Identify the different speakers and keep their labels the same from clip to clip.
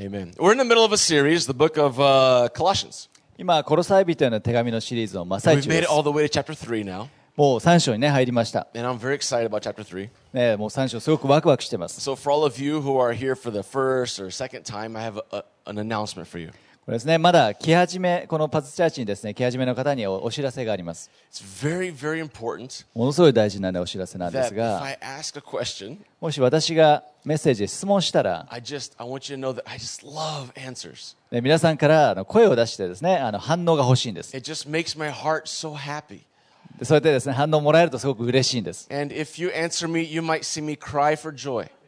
Speaker 1: Amen. We're in the middle of a series, the book of uh, Colossians.
Speaker 2: 今、コロサイ人への手紙のシリーズの真っ最
Speaker 1: We've
Speaker 2: 中
Speaker 1: made
Speaker 2: で
Speaker 1: it
Speaker 2: す。
Speaker 1: all the way to chapter 3 now,
Speaker 2: もう3章にね、入りました。
Speaker 1: and I'm very excited about chapter 3.
Speaker 2: ね、もう3章すごくワクワクしてます。
Speaker 1: So, for all of you who are here for the first or second time, I have a, a, an announcement for you.
Speaker 2: これですね、まだ来始め、このパズチャーチにですね、来始めの方にお,知らせがあります。ものすごい大事な、ね、お知らせなんですが、もし私がメッセージ、質問したら、
Speaker 1: I
Speaker 2: な皆さんからの声を出してですね、あの反応が欲しいんです。でそうやってですね、反応をもらえるとすごく嬉しいんです。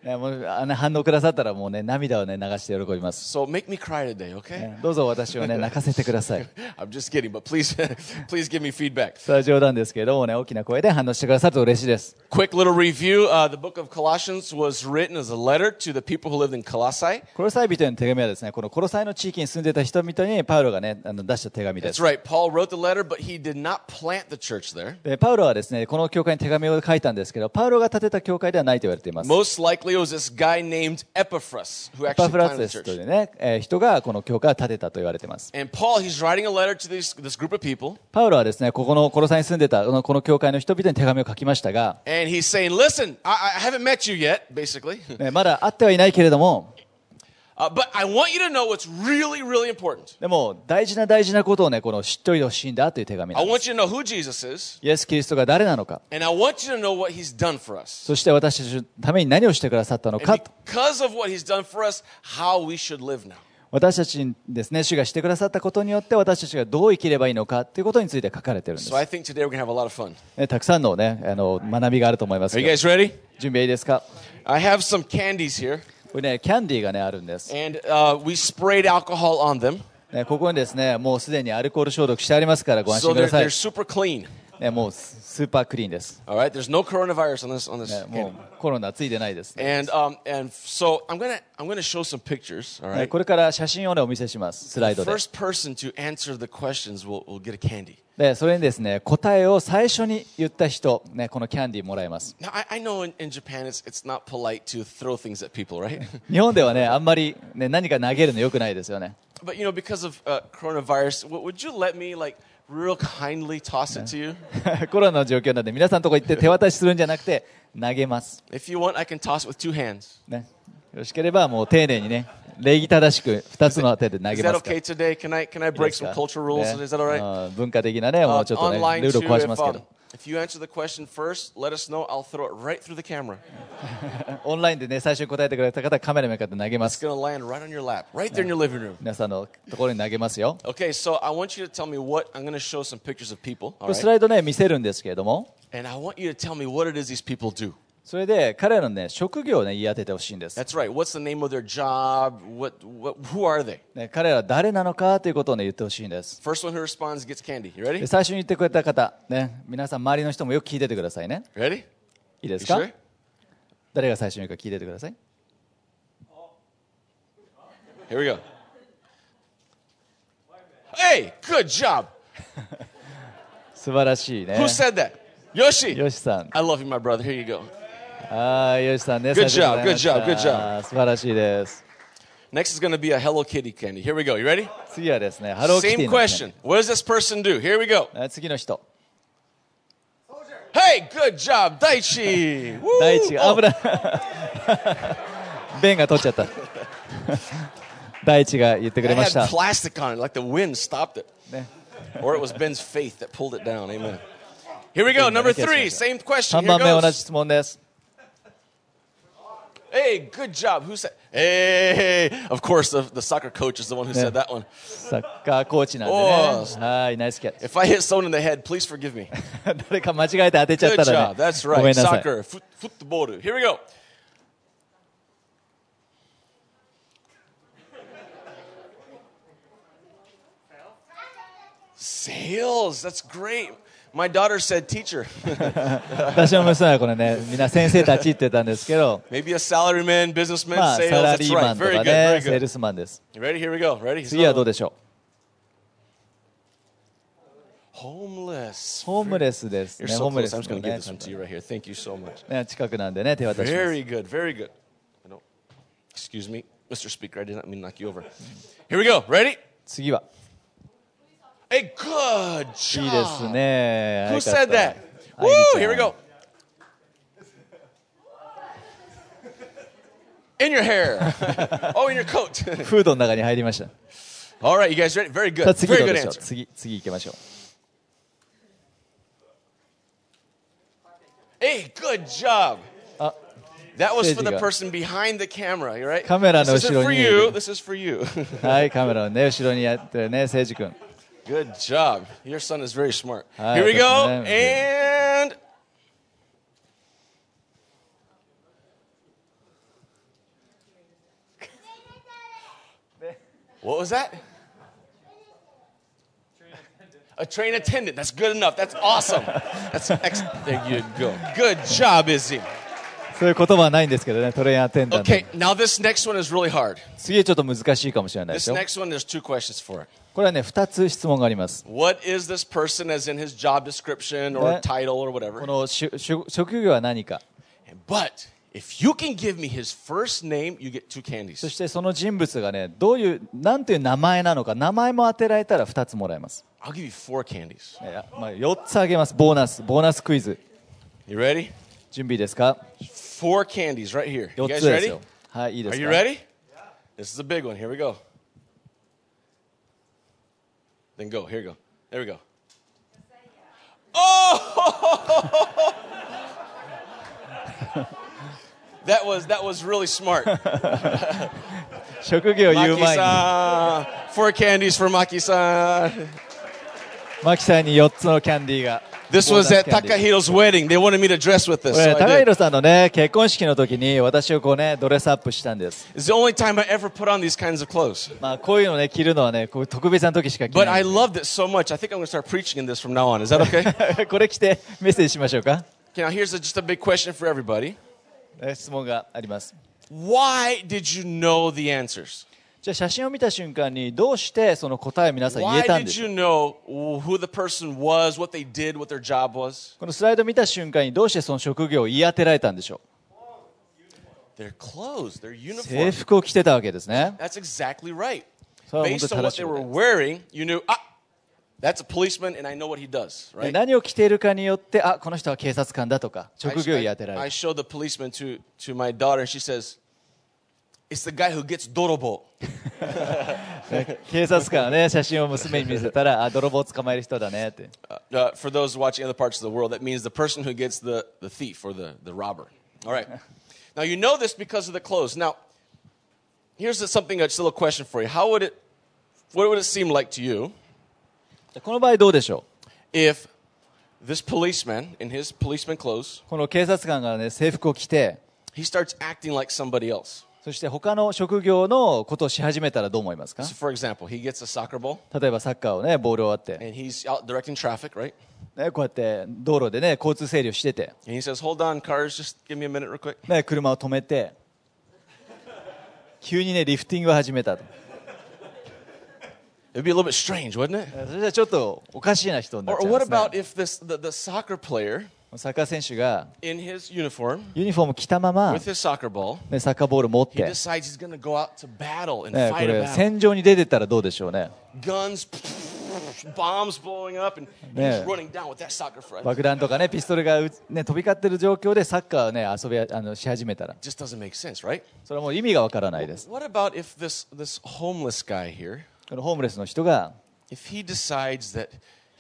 Speaker 2: ね、もうあの反応くださったらもうね、涙をね、流して喜びます。
Speaker 1: So make me cry today, okay?
Speaker 2: ねどうぞ私をね、泣かせてください。
Speaker 1: I'm just kidding, but please please give me feedback.
Speaker 2: それは冗談ですけれどもね、大きな声で反応してくださると嬉しいです。
Speaker 1: Quick little review. Uh, the book of Colossians was written as a letter to the people who lived in Colossae.
Speaker 2: コロサイ人への手紙はですね、このコロサイの地域に住んでいた人々にパウロがね、あの出した手紙で
Speaker 1: That's
Speaker 2: す。
Speaker 1: right. Paul wrote the letter, but he did not plant the church there.
Speaker 2: でパウロはですね、この教会に手紙を書いたんですけど、パウロが建てた教会ではないと言われています。
Speaker 1: Most likely エ
Speaker 2: パフラスという、人がこの教会を建てたと言われています。パウロはですねここの殺さサに住んでたこの,教会の人々に手紙を書きましたが、まだ会ってはいないけれども。でも大事な大事なことをねこの知っておいてほしいんだという手紙です。イエス・キリストが誰なのか。そして私たちのために何をしてくださったのか。私たちにですね、主がしてくださったことによって私たちがどう生きればいいのかということについて書かれているんです。たくさんの,、ね、あの学びがあると思います。準備いいですか？これね、キャンディーが、ね、あるんです。ここにですね、もうすでにアルコール消毒してありますから、ご安心ください。ね、もうス,ーパークリーンです。もうコロナついてないです。これから写真を、お見せします、スライドで。それにですね答えを最初に言った人、ね、このキャンディーもらいます。日本ではねあんまり、ね、何か投げるのよくないですよね。
Speaker 1: Real kindly toss it to you?
Speaker 2: コロナの状況なんで、皆さんのとこ行って手渡しするんじゃなくて、投げます。
Speaker 1: If you want, I can toss it with two hands.
Speaker 2: ね。よろしければ、もう丁寧にね、礼儀正しく2つの手で投
Speaker 1: Is
Speaker 2: げ
Speaker 1: that
Speaker 2: ますから。
Speaker 1: okay today? Can I can I break some cultural rules?
Speaker 2: ね
Speaker 1: Is that all right?
Speaker 2: うん文化的なね、も
Speaker 1: Uh,
Speaker 2: うちょっとね、ルー.ルを壊しますけ
Speaker 1: um,
Speaker 2: ど。
Speaker 1: if you answer the question first, let us know. I'll throw it right through the camera.
Speaker 2: オンラインでね、最初に答えてくれた方はカメラに向かって投げま
Speaker 1: It's
Speaker 2: す。
Speaker 1: gonna land right on your lap, right there in your living room.
Speaker 2: 皆さんのところに投げますよ。
Speaker 1: Okay, so I want you to tell me what I'm gonna show some pictures of people.
Speaker 2: こ
Speaker 1: All
Speaker 2: れス
Speaker 1: right?
Speaker 2: ライドね、見せるんですけれども、
Speaker 1: And I want you to tell me what it is these people do.
Speaker 2: それで彼らの、ね、職業を、ね、言い当ててほしいんです。ね彼ら誰なのかということを、ね、言ってほしいんです。最初に言ってくれた方、ね、皆さん、周りの人もよく聞いててくださいね。いいですか？誰が最初に言うか聞いててください。
Speaker 1: Here
Speaker 2: 素晴らしいね。
Speaker 1: Who し Yoshi!
Speaker 2: さん。
Speaker 1: I love my brother. Here you go.
Speaker 2: ああ、よしさんね。
Speaker 1: Good
Speaker 2: 最初にございました
Speaker 1: job, good job, good
Speaker 2: 素晴らしいです。
Speaker 1: Next is going to be a Hello Kitty candy. Here we go. You ready?
Speaker 2: 次はですね、ハローキティ
Speaker 1: Same
Speaker 2: の、ね
Speaker 1: question. What does this person do? Here we go.
Speaker 2: あ次の人。
Speaker 1: Hey, good job, Daichi. Woo!
Speaker 2: 第一が、
Speaker 1: Oh,
Speaker 2: 危ない。ベンが取っちゃった。第一が言ってく
Speaker 1: I
Speaker 2: れまし
Speaker 1: had
Speaker 2: た。
Speaker 1: plastic on it, like the wind stopped it.
Speaker 2: ね
Speaker 1: Or it was Ben's faith that pulled it down. Amen. Here we go. Number three. Same question.
Speaker 2: 3
Speaker 1: Here
Speaker 2: 番目同じ
Speaker 1: goes.
Speaker 2: 質問です。
Speaker 1: Hey, good job. Who said? Hey, of course, the, the soccer coach is the one who said that one.
Speaker 2: Soccer coach, indeed. Nice catch.
Speaker 1: If I hit someone in the head, please forgive me. Good job. That's right. Soccer. foot, football. Here we go. Sales. That's great. My daughter said teacher.
Speaker 2: 私の娘はこれね、みんな先生たちって言ったんですけど、
Speaker 1: Maybe a salaryman, businessman,
Speaker 2: まあ、
Speaker 1: sales.
Speaker 2: サラ
Speaker 1: That's
Speaker 2: リーマ
Speaker 1: right.
Speaker 2: ンと
Speaker 1: Very
Speaker 2: か
Speaker 1: good.
Speaker 2: ね、
Speaker 1: Very
Speaker 2: セール
Speaker 1: good.
Speaker 2: スマンです。
Speaker 1: You ready? Here we go. Ready?
Speaker 2: 次はどうでしょ
Speaker 1: Homeless.
Speaker 2: うホームレスです、
Speaker 1: You're
Speaker 2: ね。
Speaker 1: so
Speaker 2: ホームレ
Speaker 1: close.
Speaker 2: ス
Speaker 1: I'm
Speaker 2: の
Speaker 1: just going to
Speaker 2: ね
Speaker 1: give this one to you right here. Thank you so much.
Speaker 2: ね近くなんでね、手渡します。
Speaker 1: Very good. Very good. I don't- Excuse me. Mr. Speaker, I did not mean to knock you over. Here we go. Ready?
Speaker 2: 次は
Speaker 1: Hey, good
Speaker 2: いいです
Speaker 1: job.
Speaker 2: ね
Speaker 1: Who said that? Woo! Here we go. In your hair. oh, in your coat.
Speaker 2: フードの中に入りました
Speaker 1: All right, you guys ready? Very
Speaker 2: さあ
Speaker 1: good.
Speaker 2: 次
Speaker 1: Very
Speaker 2: どう
Speaker 1: good
Speaker 2: でしょう
Speaker 1: answer.
Speaker 2: 次次行きましょう
Speaker 1: Hey, good job.
Speaker 2: あ
Speaker 1: That was for
Speaker 2: ステージ
Speaker 1: the
Speaker 2: が
Speaker 1: person behind the camera, you right?
Speaker 2: カメラの
Speaker 1: This
Speaker 2: 後
Speaker 1: isn't
Speaker 2: ろ
Speaker 1: for you.
Speaker 2: る
Speaker 1: This is for you.
Speaker 2: はいカメラのね後ろにやってるね誠司君
Speaker 1: Good job. Your son is very smart. Here we go. And what was that? A train attendant. That's good enough. That's awesome. That's ex- there you go. Good job, Izzy.
Speaker 2: そういうことはないんですけどね、トレインアテンダント。次はちょっと難しいかもしれないですよ。これはね、2つ質問があります。この職業は何かそしてその人物がね、どういう、なんていう名前なのか、名前も当てられたら2つもらえます。まあ、4つあげます、ボーナス、ボーナスクイズ。準備ですか？
Speaker 1: Four candies right here. You
Speaker 2: 4
Speaker 1: guys
Speaker 2: つです
Speaker 1: ready?
Speaker 2: よはいいいで
Speaker 1: Are
Speaker 2: す
Speaker 1: you
Speaker 2: か
Speaker 1: ready? This is a big one. Here we go. Then go. Here we go. There we go. Oh! that was that was really smart.
Speaker 2: 職業を言う前に
Speaker 1: Maki-san. Four candies for Maki-san.
Speaker 2: マキさんに4つのキャンディーが
Speaker 1: this was at Takahiro's wedding. They wanted me to dress with this. So
Speaker 2: 高弘さんのね、結婚式の時に私をこうね、ドレスアップしたんです。
Speaker 1: It's the only time I ever put on these kinds of clothes.
Speaker 2: まあ、こういうのね、着るのはね、こう特別な時しか着
Speaker 1: But
Speaker 2: な
Speaker 1: I
Speaker 2: い。
Speaker 1: loved it so much. I think I'm going to start preaching in this from now on. Is that okay? okay, now here's a, just a big question for everybody.
Speaker 2: え質問があります。
Speaker 1: Why did you know the answers?
Speaker 2: じゃあ写真を見た瞬間にどうしてその答えを皆さん言えたんです
Speaker 1: you
Speaker 2: か
Speaker 1: know the person was, did?
Speaker 2: このスライド見た瞬間にどうしてその職業を言い当てられたんでしょ
Speaker 1: Their clothes, their
Speaker 2: う
Speaker 1: uniform.
Speaker 2: 制服を着てたわけですね
Speaker 1: That's exactly right. Based
Speaker 2: に
Speaker 1: on
Speaker 2: 正
Speaker 1: what they were wearing, you knew, ah, that's a policeman and I know what he does,
Speaker 2: で
Speaker 1: right?
Speaker 2: 何を着ているかによってあこの人は警察官だとか
Speaker 1: I,
Speaker 2: 職業を
Speaker 1: I-
Speaker 2: 当てられ
Speaker 1: I
Speaker 2: る
Speaker 1: showed the policeman to, to my daughter and she says, it's the guy who gets dorobo.
Speaker 2: ね警察官はね写真を娘に見せたらあ泥棒を捕まえる人だねって
Speaker 1: Uh, uh, for those watching other parts of the world, that means the person who gets the, the thief or the, the robber. All right. now, you know this because of the clothes. Now, here's the, something that's still a question for you. How would it, what would it seem like to you
Speaker 2: じゃあこの場合どうでしょ
Speaker 1: if this policeman in his policeman clothes,
Speaker 2: うこの警察官がね制服を着て
Speaker 1: he starts acting like somebody else?
Speaker 2: そして他の職業のことをし始めたらどう思いますか？例えばサッカーをね、ボールを終って。ね、こうやって道路でね、交通整理をしてて。ね、車を止めて。急にね、リフティングを始めたと。それじゃちょっとおかしいな人になっちゃ
Speaker 1: い。
Speaker 2: サッカー選手がユニフォーム着たままサッカーボール持って、戦場に出てたらどうでしょうね。爆弾とか、ね、ピストルが、ね、飛び交っている状況でサッカーを、ね、遊びあのし始めたら、それはもう意味がわからないです。このホームレスの人が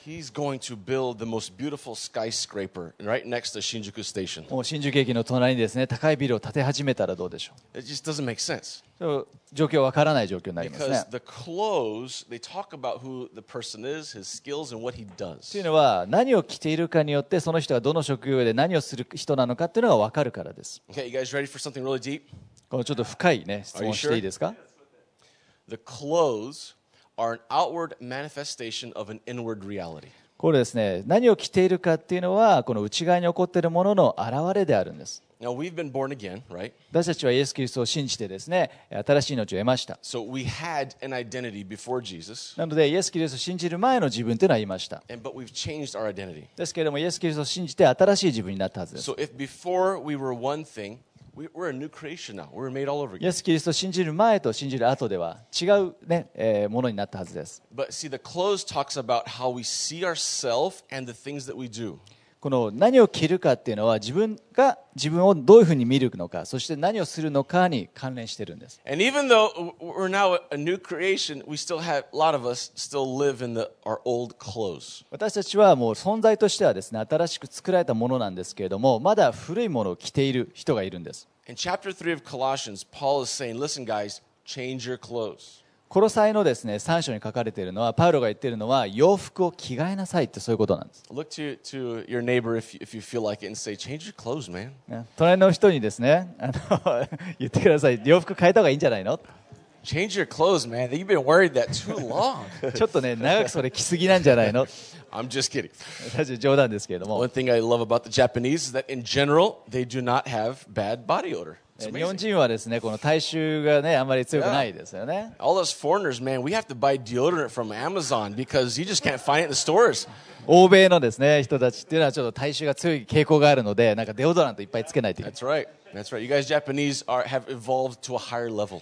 Speaker 1: he's going to build the most beautiful skyscraper right next to Shinjuku Station?
Speaker 2: もう新宿駅の隣にですね高いビルを建て始めたらどうでしょう
Speaker 1: It just doesn't make sense.
Speaker 2: そう状況わからない状況になりますね
Speaker 1: Because the clothes, they talk about who the person is, his skills, and what he
Speaker 2: と
Speaker 1: does.
Speaker 2: いうのは何を着ているかによってその人がどの職業で何をする人なのかっていうのが分かるからです
Speaker 1: Okay, you guys ready for something really deep?
Speaker 2: このちょっと深いね質問していいですか
Speaker 1: The clothes are an outward manifestation of an inward reality.
Speaker 2: これですね何を着ているかっていうのはこの内側に起こっているものの現れであるんです
Speaker 1: Now, we've been born again, right?
Speaker 2: 私たちはイエス・キリストを信じてですね新しい命を得ました
Speaker 1: So we had an identity before Jesus,
Speaker 2: なのでイエス・キリストを信じる前の自分というのはいました
Speaker 1: and but we've changed our identity.
Speaker 2: ですけれどもイエス・キリストを信じて新しい自分になったはずです
Speaker 1: So if before we were one thing, We, we're a new creation now. We're made all over
Speaker 2: イ
Speaker 1: again.
Speaker 2: エス・キリストを信じる前と信じる後では違う、ねえーものになったはずです
Speaker 1: But see, the clothes talks about how we see ourselves and the things that we do.
Speaker 2: この何を着るかっていうのは自分が自分をどういうふうに見るのかそして何をするのかに関連してるんです。私たちはもう存在としてはですね新しく作られたものなんですけれどもまだ古いものを着ている人がいるんです。コロサイのですね3章に書かれているのはパウロが言っているのは洋服を着替えなさいってそういうことなんです、
Speaker 1: Look to, to your neighbor if if you feel like it and say, change your clothes, man.
Speaker 2: ね隣の人にですねあの言ってください洋服変えた方がいいんじゃないの
Speaker 1: Change your clothes, man. You've been wearing that too long.
Speaker 2: ちょっとね長くそれ着すぎなんじゃないの
Speaker 1: I'm just kidding.
Speaker 2: 私冗談ですけれども
Speaker 1: One thing I love about the Japanese is that in general, they do not have bad body odor.
Speaker 2: 日本.人はですねこの体臭がねあんまり強くないですよね
Speaker 1: All us foreigners, man, we have to buy deodorant from Amazon because you just can't find it in the stores.
Speaker 2: 欧米のですね人たちっていうのはちょっと体臭が強い傾向があるのでなんかデオドラントいっぱいつけないといけない
Speaker 1: That's right. That's right. You guys Japanese are have evolved to a higher level.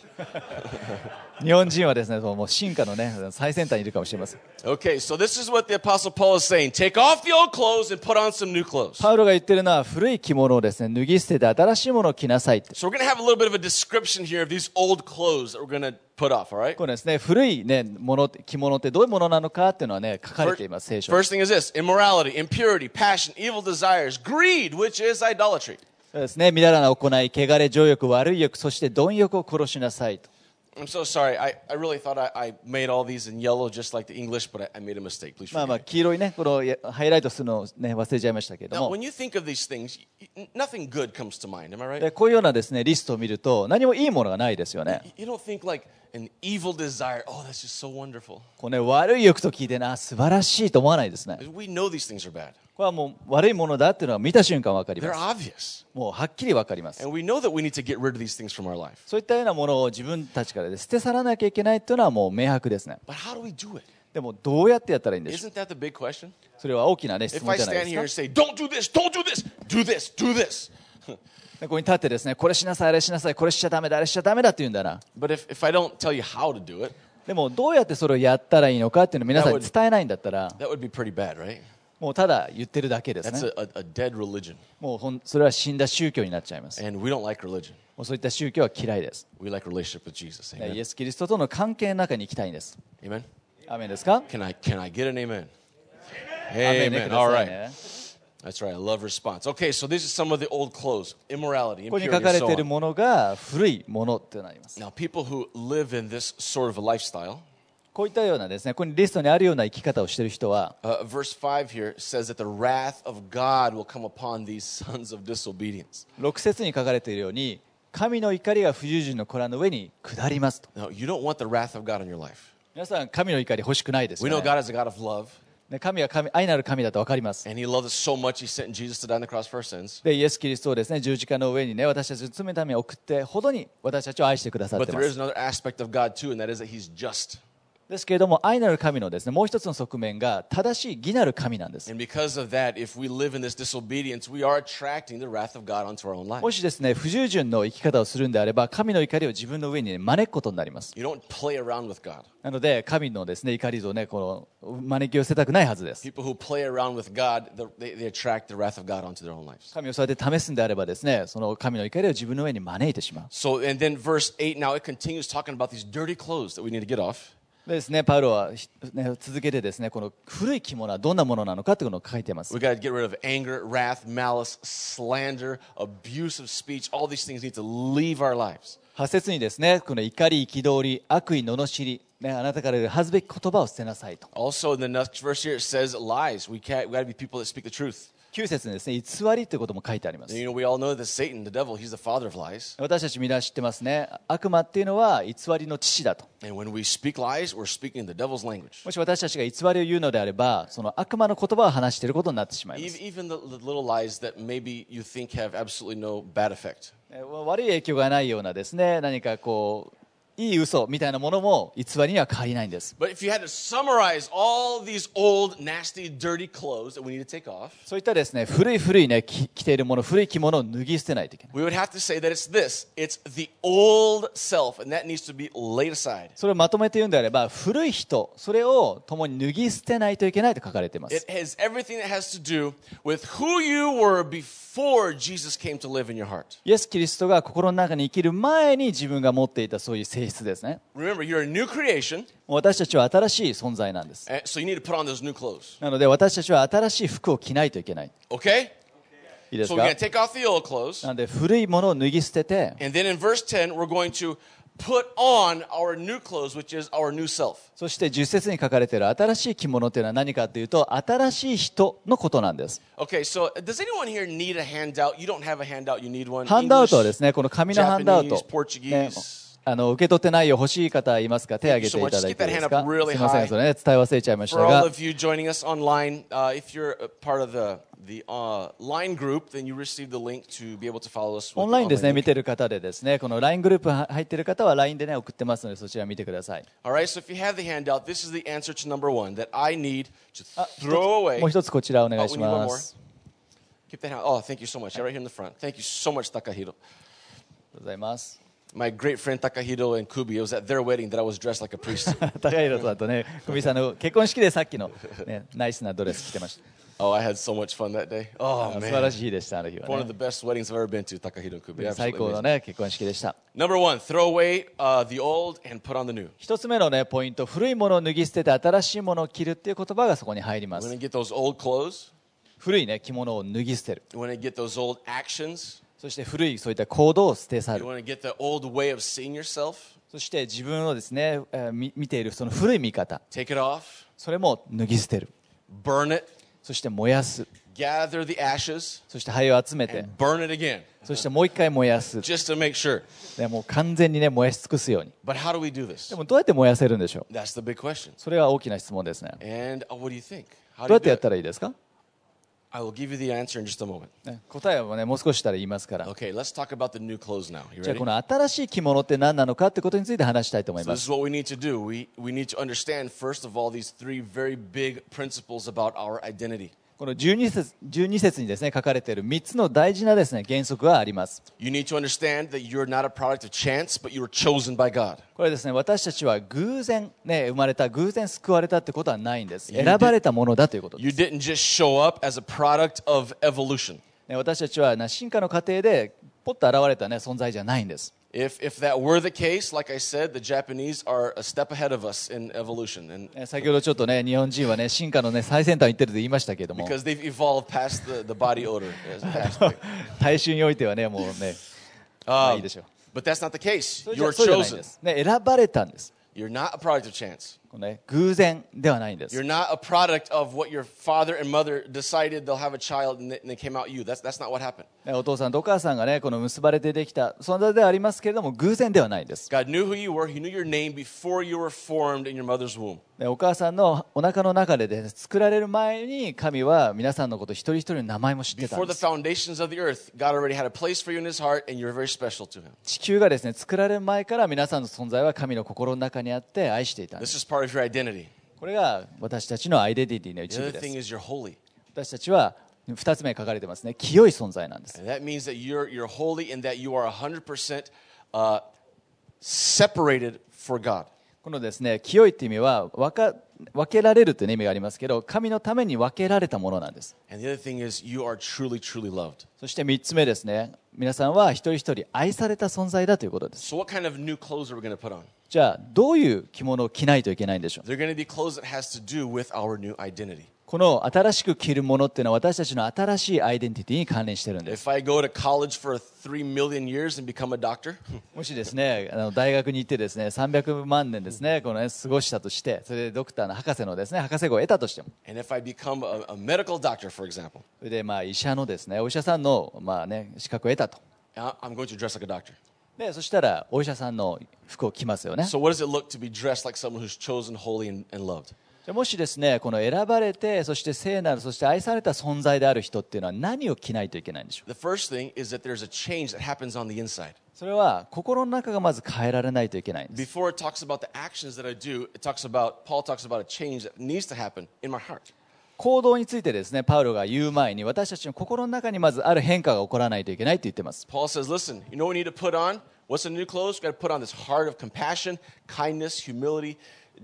Speaker 2: 日本人はですねもう進化のね最先端にいるかもしれません
Speaker 1: Okay, so this is what the apostle Paul is saying. Take off the old clothes and put on some new clothes.
Speaker 2: パウロが言ってるのは古い着物をですね脱ぎ捨てて新しいものを着なさい
Speaker 1: So we're going to have a little bit of a description here of these old clothes that we're going to put off, all right?
Speaker 2: このですね古いねもの着物ってどういうものなのかっていうのはね書かれています聖書に
Speaker 1: First thing is this immorality, impurity, passion, evil desires, greed, which is idolatry.
Speaker 2: そうですね、みだらな行い、汚れ、情欲、悪い欲、そして貪欲を殺しなさいと。
Speaker 1: I'm so sorry. I, I really thought I, I made all these in yellow just like the English, but I, I made a mistake. Please
Speaker 2: まあまあ.黄色いね、このやハイライトするのをね、忘れちゃいましたけれど
Speaker 1: Now,
Speaker 2: も
Speaker 1: when。you think of these things, y- nothing good comes to mind. Am I right?
Speaker 2: でこういうようなですね、リストを見ると、何もいいものがないですよね。
Speaker 1: You don't think like an evil desire. Oh, that's just so wonderful.
Speaker 2: こうね、悪い欲と聞いてな、素晴らしいと思わないですね。
Speaker 1: We know these things are bad.
Speaker 2: これはもう悪いものだっていうのは見た瞬間わかります。もうはっきりわかります。そういったようなものを自分たちからで捨て去らなきゃいけないっていうのはもう明白ですね。でもどうやってやったらいいんでしょう?それは大きなね、質問じゃないですか？ここに立ってですね、これしなさい、あれしなさい、これしちゃダメだ、あれしちゃダメだって言うんだな。でもどうやってそれをやったらいいのかっていうのを皆さんに伝えないんだったら
Speaker 1: that would be pretty bad, right?
Speaker 2: もうただ言ってるだけです
Speaker 1: That's
Speaker 2: ね
Speaker 1: a, a, a dead religion.
Speaker 2: もうほんそれは死んだ宗教になっちゃいます
Speaker 1: And we don't like religion.
Speaker 2: もうそういった宗教は嫌いです
Speaker 1: We like relationship with Jesus.
Speaker 2: イ
Speaker 1: Amen.
Speaker 2: エス・キリストとの関係の中に行きたいんです
Speaker 1: Amen.
Speaker 2: アーメンですか
Speaker 1: Can I can I get an amen?
Speaker 2: アーメンでく
Speaker 1: Amen.
Speaker 2: だ
Speaker 1: All
Speaker 2: さい
Speaker 1: right.
Speaker 2: ね
Speaker 1: That's right. I love response. Okay, so these are some of the old clothes: immorality,
Speaker 2: ここに
Speaker 1: impurity,
Speaker 2: 書か
Speaker 1: and
Speaker 2: れ
Speaker 1: so
Speaker 2: ている
Speaker 1: on.
Speaker 2: ものが古いものってなります
Speaker 1: Now, people who live in this sort of a lifestyle,
Speaker 2: こういったようなですね、ここリストにあるような生き方をしている人は、6節に書かれているように、神の怒りが不従順の子らの上に下ります。皆さん、神の怒り欲しくないです。神は神愛なる神だと分かります。で、イエス・キリストをです、ね、十字架の上に、ね、私たちを罪むために送って、ほどに私たちを愛してくださって
Speaker 1: い。
Speaker 2: ですけれども愛なる神のですねもう一つの側面が正しい義なる神なんです。もしですね不従順の生き方をするんであれば神の怒りを自分の上に招くことになります。なので神のですね怒りをねこの招き寄せたくないはずです。神をそうやって試すんであればですねその神の怒りを自分の上に招いてしまう。
Speaker 1: So,
Speaker 2: でですねパウロは、ね、続けてですねこの古い着物はどんなものなのかというのを書いています
Speaker 1: We got to get rid of anger, wrath, malice, slander, abusive speech. All these things need to leave our lives.
Speaker 2: 8節にですねこの怒り憤り悪意罵り、ね、あなたから恥ずべき言葉を捨てなさいと
Speaker 1: Also, in the next verse here, it says lies. We can't. We got to be people that speak the truth.
Speaker 2: 9節ですね、偽りということも書いてあります。私たちみんな知ってますね。悪魔っていうのは偽りの父だと。もし私たちが偽りを言うのであれば、その悪魔の言葉を話していることになってしまいます。悪い影響がないようなですね、何かこう。いい嘘みたいなものも偽りには変わりないんです
Speaker 1: But if you had to summarize all these old, nasty, dirty clothes that we need to take off,
Speaker 2: そういったですね古い古いねき着ているもの古い着物を脱ぎ捨てないといけない
Speaker 1: we would have to say that it's this it's the old self, and that needs to be laid aside.
Speaker 2: それをまとめて言うんであれば古い人それを共に脱ぎ捨てないといけないと書かれています
Speaker 1: It has everything that has to do with who you were before Jesus came to live in your heart.
Speaker 2: イエス・キリストが心の中に生きる前に自分が持っていたそういう性質ですね
Speaker 1: Remember, you're a new creation,
Speaker 2: 私たちは新しい存在なんです
Speaker 1: so you need to put on those new clothes.
Speaker 2: なので私たちは新しい服を着ないといけない
Speaker 1: Okay?
Speaker 2: いいです
Speaker 1: So
Speaker 2: か
Speaker 1: to take off the old clothes.
Speaker 2: なので古いものを脱ぎ捨てて
Speaker 1: And then in verse 10, we're going to put on our new clothes, which is our new self.
Speaker 2: そして10節に書かれている新しい着物というのは何かというと新しい人のことなんです
Speaker 1: Okay, so does anyone here need a handout? You don't have a handout, you need one.
Speaker 2: ハンドアウトはですねこの紙のハンドアウ
Speaker 1: Japanese,
Speaker 2: ト、
Speaker 1: Portuguese.
Speaker 2: ねあの受け取ってないよ欲しい方いますか手を挙げていただいていいですか
Speaker 1: really
Speaker 2: すみませ.んそれね伝え忘れちゃいましたが
Speaker 1: online, uh, if you're part of the, the uh, line group, then you received the link to be able to follow us.
Speaker 2: オンラインですね見.てる方でですねこの LINE グループは入ってる方は LINE でね送ってますのでそちら見てください
Speaker 1: All right, so if you have the handout, this is the answer to number one that I need to
Speaker 2: あ
Speaker 1: throw away.
Speaker 2: もう一つこちらお願い
Speaker 1: Oh,
Speaker 2: しま.す
Speaker 1: Keep that hand. Oh, thank you so much. Right here in the front. Thank you so much, Takahiro.
Speaker 2: ありがとうございます
Speaker 1: My great friend Takahiro and Kubi, it was at their wedding that I was dressed like a priest.
Speaker 2: 高弘さんとね久美さんの結婚式でさっきの、ね、ナイスなドレス着てました
Speaker 1: oh, I had so much fun that day. Oh,
Speaker 2: 素晴ら
Speaker 1: man.
Speaker 2: しい日でしたあの日は
Speaker 1: One of
Speaker 2: ね
Speaker 1: the best weddings I've ever been to, Takahiro and Kubi.
Speaker 2: 最高の.ね結婚式でした
Speaker 1: Number one, throw away uh, the old and put on the new.
Speaker 2: 一つ目のねポイント古いものを脱ぎ捨てて新しいものを着るっていう言葉がそこに入ります
Speaker 1: going to get those old clothes.
Speaker 2: 古いね着物を脱ぎ捨てる
Speaker 1: want to get those old actions.
Speaker 2: そして古いそういった行動を捨て去る。そして自分をですね、えー、見ているその古い見方。それも脱ぎ捨てる。そして燃やす。そして灰を集めて。そしてもう一回燃やす。ねもう完全にね燃やし尽くすように。でもどうやって燃やせるんでしょう？それは大きな質問ですね。どうやってやったらいいですか？
Speaker 1: I will give you the answer in just a moment.
Speaker 2: ね、答えはねもう少ししたら言いますから
Speaker 1: Okay, let's talk about the new clothes now. You
Speaker 2: じゃあ
Speaker 1: ready?
Speaker 2: この新しい着物って何なのかってことについて話したいと思い
Speaker 1: So
Speaker 2: ま
Speaker 1: this
Speaker 2: す
Speaker 1: is what we need to do. We, we need to understand, first of all, these three very big principles about our identity.
Speaker 2: この12節 ,12 節にです、ね、書かれている3つの大事なです、ね、原則があります。これですね、私たちは偶然、ね、生まれた、偶然救われたってことはないんです。選ばれたものだということです。私たちは進化の過程でぽっと現れた、ね、存在じゃないんです。
Speaker 1: If, if that were the case, like I said, the Japanese are a step ahead of us in evolution. And
Speaker 2: ね先ほどちょっとね日本人はね進化のね最先端を行ってると言いましたけれども
Speaker 1: because they've evolved past the, the body odor aspect.
Speaker 2: 大衆においてはねもうねまあいいでしょう
Speaker 1: But that's not the case.
Speaker 2: それじゃ
Speaker 1: You're
Speaker 2: そうじゃないん
Speaker 1: chosen.
Speaker 2: です、ね、選ばれたんです
Speaker 1: You're not a product of chance.
Speaker 2: ね、偶然ではないんです
Speaker 1: You're not a product of what your father and mother decided they'll have a child and they, came out you. That's, that's not what happened.
Speaker 2: ねお父さんとお母さんがねこの結ばれてできた存在ではありますけれども偶然ではないんです
Speaker 1: God knew who you were. He knew your name before you were formed in your mother's womb.
Speaker 2: お母さんのお腹の中で,で作られる前に神は皆さんのこと一人一人の名前も知ってたんです。地球がですね作られる前から皆さんの存在は神の心の中にあって愛していたんです。これが私たちのアイデンティティの一部です。私たちは二つ目に書かれてますね。清い存在なんです。このですね清いって意味は分か分けられるという意味がありますけど神のために分けられたものなんです。
Speaker 1: Is truly, truly.
Speaker 2: そして3つ目ですね。皆さんは一人一人愛された存在だということです。
Speaker 1: So kind of?
Speaker 2: じゃあどういう着物を着ないといけないんでしょう？この新しく着るものっていうのは私たちの新しいアイデンティティに関連してるんです。もしですね、あの大学に行ってですね、300万年ですね、この、過ごしたとして、それでドクターの博士のですね、博士号を得たとしても。それで、まあ、医者のですね、お医者さんの、まあね、資格を得たと。
Speaker 1: I'm
Speaker 2: そしたらお医者さんの服を着ますよね。もしですねこの選ばれてそして聖なるそして愛された存在である人っていうのは何を着ないといけないんでしょう.それは心の中がまず変えられないといけないんです
Speaker 1: Before it talks about the actions that I do, it talks about, Paul talks about a change that needs to happen in my heart.
Speaker 2: 行動についてですねパウロが言う前に私たちの心の中にまずある変化が起こらないといけないと言ってます
Speaker 1: Paul says, listen, you know what we need to put on? What's the new clothes? We've got to put on this heart of compassion, kindness, humility,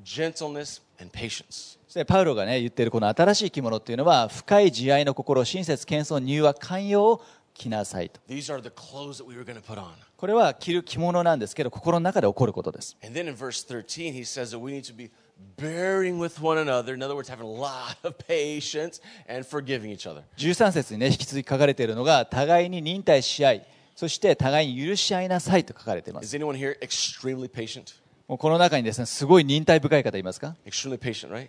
Speaker 1: gentleness, and patience.
Speaker 2: パウロがね言っているこの新しい着物っていうのは深い慈愛の心親切謙遜柔和寛容を着なさいと
Speaker 1: These are the clothes that we were going to put on.
Speaker 2: これは着る着物なんですけど心の中で起こることです
Speaker 1: And then in verse 13, he says that we need to be bearing with one another. In other words, having a lot of patience and forgiving each other.
Speaker 2: 13節にね引き続き書かれているのが互いに忍耐し合いそして互いに許し合いなさいと書かれています
Speaker 1: Is anyone here extremely patient?
Speaker 2: もうこの中にですねすごい忍耐深い方いますか
Speaker 1: Extremely patient, right?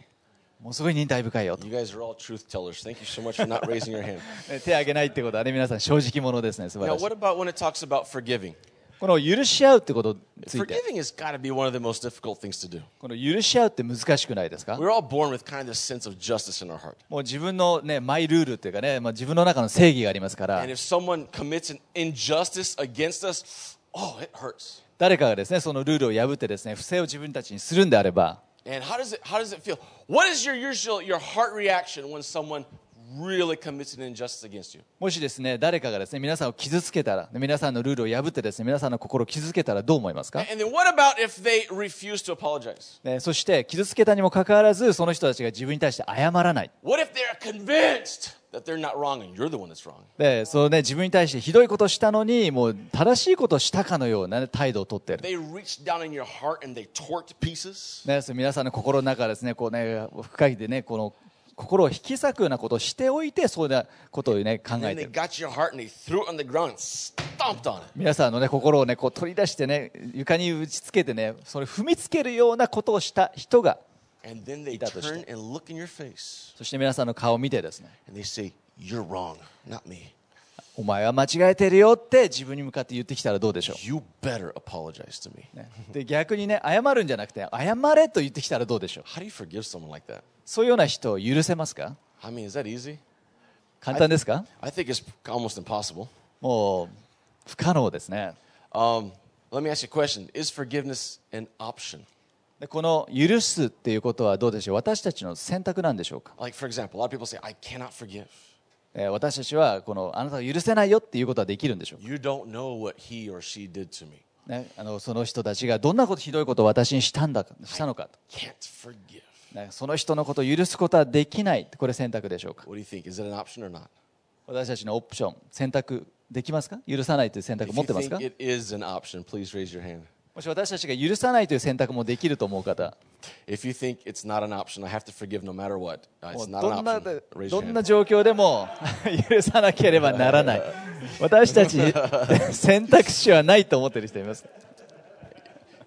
Speaker 2: もうすごい忍耐深いよと
Speaker 1: You guys are all truth tellers. Thank you so much for not raising your hand.
Speaker 2: ね手を挙げないってことはね皆さん正直者ですね素晴
Speaker 1: Now,
Speaker 2: らしい
Speaker 1: what about when it talks about forgiving?
Speaker 2: この許し合うってことについて
Speaker 1: Forgiving has got to be one of the most difficult things to do.
Speaker 2: この許し合うって難しくないですか
Speaker 1: We're all born with kind of this sense of justice in our heart.
Speaker 2: もう自分のねマイルールっていうかね、まあ、自分の中の正義がありますから
Speaker 1: And if someone commits an injustice against us, oh, it hurts.
Speaker 2: 誰かがですねそのルールを破ってですね不正を自分たちにするんであれば。もしですね誰かがですね皆さんを傷つけたら皆さんのルールを破ってですね皆さんの心を傷つけたらどう思いますか、そして傷つけたにもかかわらずその人たちが自分に対して謝らない。でそのね、自分に対してひどいことをしたのにもう正しいことをしたかのような態度をとっている。皆さんの心の中ですね、こうね深いでね、この心を引き裂くようなことをしておいて、そういうことを、ね、考えて
Speaker 1: い
Speaker 2: る。皆さんの、ね、心を、ね、こう取り出して、ね、床に打ちつけて、ね、それ踏みつけるようなことをした人が。
Speaker 1: And then they
Speaker 2: たとして。
Speaker 1: turn and look in your face
Speaker 2: そして皆さんの顔を見てですね、
Speaker 1: and they say, You're wrong, not me.
Speaker 2: お前は間違えてるよって自分に向かって言ってきたらどうでしょ
Speaker 1: You better apologize to me.
Speaker 2: う。ね、で逆にね、謝るんじゃなくて、謝れと言ってきたらどうでしょう。
Speaker 1: How do you forgive someone like that?
Speaker 2: そういうような人を許せますか
Speaker 1: I mean, is that easy?
Speaker 2: 簡単ですか
Speaker 1: I think it's almost impossible.
Speaker 2: もう不可能ですね。
Speaker 1: Um, let me ask you a question Is forgiveness an option?
Speaker 2: この許すっていうことはどうでしょう？私たちの選択なんでしょうか
Speaker 1: ？Like,
Speaker 2: 私たちはこのあなたを許せないよっていうことはできるんでしょう、ね、あのその人たちがどんなことひどいことを私にした,んだしたのか。ね、その人のことを許すことはできないこれ選択でしょうか？私たちのオプション、選択できますか？許さないという選択
Speaker 1: を
Speaker 2: 持ってますか？もし私たちが許さないという選択もできると思う方、ど,んな状況でも 許さなければならない。私たち 選択肢はないと思っている人います。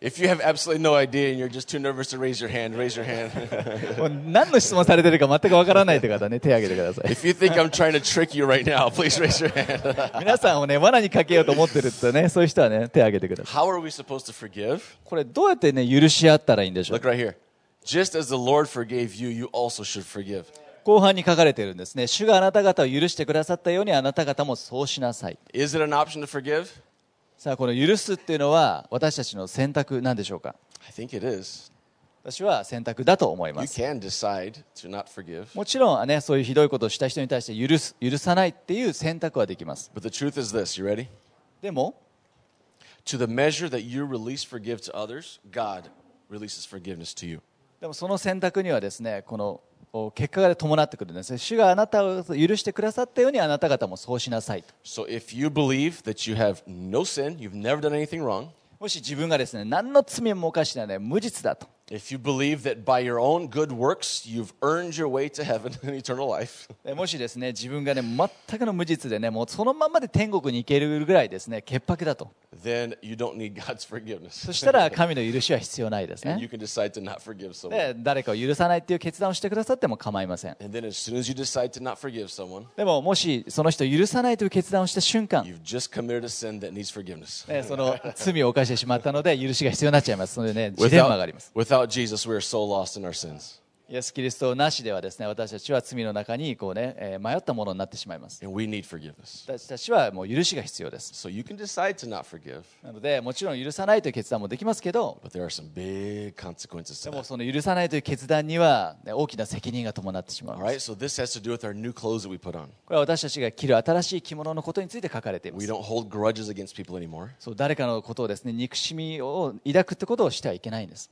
Speaker 1: If you have absolutely no idea and you're just too nervous to raise your hand, raise your hand.
Speaker 2: もう何の質問されてるか全くわからないという方はね手を挙げてください
Speaker 1: if you think I'm trying to trick you right now, please raise your hand.
Speaker 2: 皆さんをね罠にかけようと思ってるってねそういう人はね手を挙げてください
Speaker 1: How are we supposed to forgive?
Speaker 2: これどうやってね許し合ったらいいんでしょう
Speaker 1: Look right here. Just as the Lord forgave you, you also should forgive.
Speaker 2: 後半に書かれているんですね主があなた方を許してくださったようにあなた方もそうしなさい
Speaker 1: Is it an option to forgive?
Speaker 2: さあこの許すっていうのは私たちの選択なんでしょうか
Speaker 1: I think it is.
Speaker 2: 私は選択だと思い
Speaker 1: You
Speaker 2: ます
Speaker 1: can decide to not forgive.
Speaker 2: もちろんねそういうひどいことをした人に対して許す許さないっていう選択はできます
Speaker 1: But the truth is this you ready?
Speaker 2: でも
Speaker 1: To the measure that you release forgive to others, God releases forgiveness to you.
Speaker 2: でもその選択にはですねこのお結果が伴ってくるんですね。主があなたを許してくださったようにあなた方もそうしなさいと。
Speaker 1: So if you believe that you have no sin, you've never done anything wrong,
Speaker 2: もし自分がですね何の罪も犯してない、ね、無実だと
Speaker 1: if you believe that by your own good works you've earned your way to heaven and eternal life,
Speaker 2: でもしですね自分がね全くの無実でねもうそのままで天国に行けるぐらいですね潔白だと
Speaker 1: then you don't need God's forgiveness.
Speaker 2: そしたら神の許しは必要ないですね
Speaker 1: you can decide to not forgive someone.
Speaker 2: で誰かを許さないっていう決断をしてくださっても構いません
Speaker 1: And then as soon as you decide to not forgive someone,
Speaker 2: でももしその人を許さないという決断をした瞬間
Speaker 1: you've just committed a sin that needs forgiveness.
Speaker 2: ねその罪を犯してしまったので許しが必要になっちゃいますのでねジレンマがあります
Speaker 1: Without
Speaker 2: イエス・キリストなしではですね、私たちは罪の中にこう、ね、迷ったものになってしまいます。私たちはもう許しが必要です。なので、もちろん許さないという決断もできますけど、でもその許さないという決断には、大きな責任が伴ってしまう。これは私たちが着る新しい着物のことについて書かれています。そう誰かのことをですね、憎しみを抱くってことをしてはいけないんです。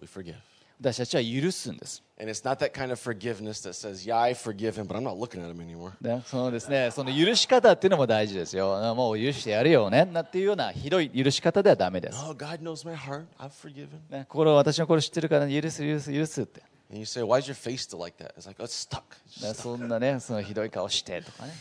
Speaker 2: 私たちは許すんです
Speaker 1: And it's not that kind of forgiveness that says, yeah, I forgive him, but I'm not looking at him anymore.
Speaker 2: ね、そのですね、その許し方っていうのも大事ですよ。もう許してやるよね、なっていうようなひどい許し方ではダメです。
Speaker 1: Oh, God knows my heart. I've forgiven.
Speaker 2: ね、心私の心知ってるから許す許す許すって。
Speaker 1: And you say, why is your face still like that? It's like, oh, it's stuck. It's
Speaker 2: ね、
Speaker 1: just
Speaker 2: そんなね、そのひどい顔してとかね。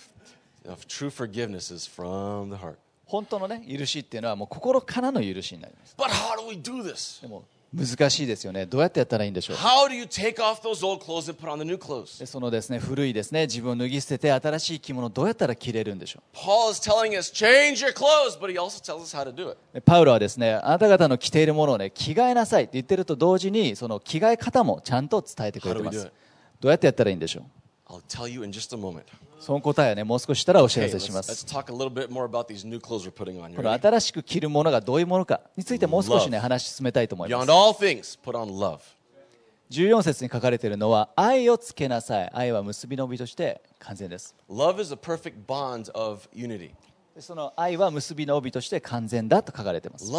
Speaker 1: stuck. True forgiveness is from the heart.
Speaker 2: 本当のね、許しっていうのはもう心からの許しになります。
Speaker 1: But how do we do this?
Speaker 2: でも難しいですよね。どうやってやったらいいんでしょう
Speaker 1: ？How do you take off those old clothes and put on the new clothes?
Speaker 2: でそのですね、古いですね、自分を脱ぎ捨てて新しい着物をどうやったら着れるんでしょ
Speaker 1: Paul is telling us, change your clothes, but he also tells us how to do it.
Speaker 2: う。でパウロはですね、あなた方の着ているものをね、着替えなさいって言ってると同時に、その着替え方もちゃんと伝えてくれてます。どうやってやったらいいんでしょう？その答えはね、もう少ししたらお知らせします。この新しく着るものがどういうものかについてもう少しね、話し進めたいと思います。
Speaker 1: 十四
Speaker 2: 14節に書かれているのは、愛をつけなさい。愛は結びの帯として完全です。その愛は結びの帯として完全だと書かれています。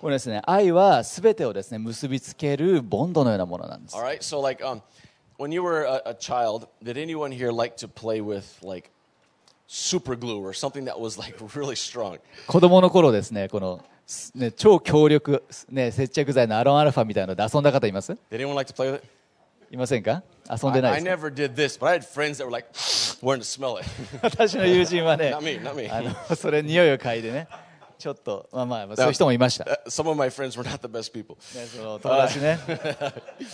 Speaker 2: これですね、愛はすべてをですね、結びつけるボンドのようなものなんです。
Speaker 1: When you were a, a child, did anyone here like to play with like super glue or something that was like really strong?
Speaker 2: 子供の頃ですね、この、すね、超強力、ね、接着剤のアロンアルファみたいなので遊んだ方います
Speaker 1: Did anyone like to play with it?
Speaker 2: いませんか遊ん
Speaker 1: I,
Speaker 2: でない
Speaker 1: I
Speaker 2: ですか
Speaker 1: never did this, but I had friends that were like, wanting to smell it.
Speaker 2: 私の友人はね
Speaker 1: Not me, not me.
Speaker 2: あのそれ匂いを嗅いでねちょっとまあまあそういう人もいました、ね、
Speaker 1: Uh, Some of my friends were not the best people.
Speaker 2: その友達ね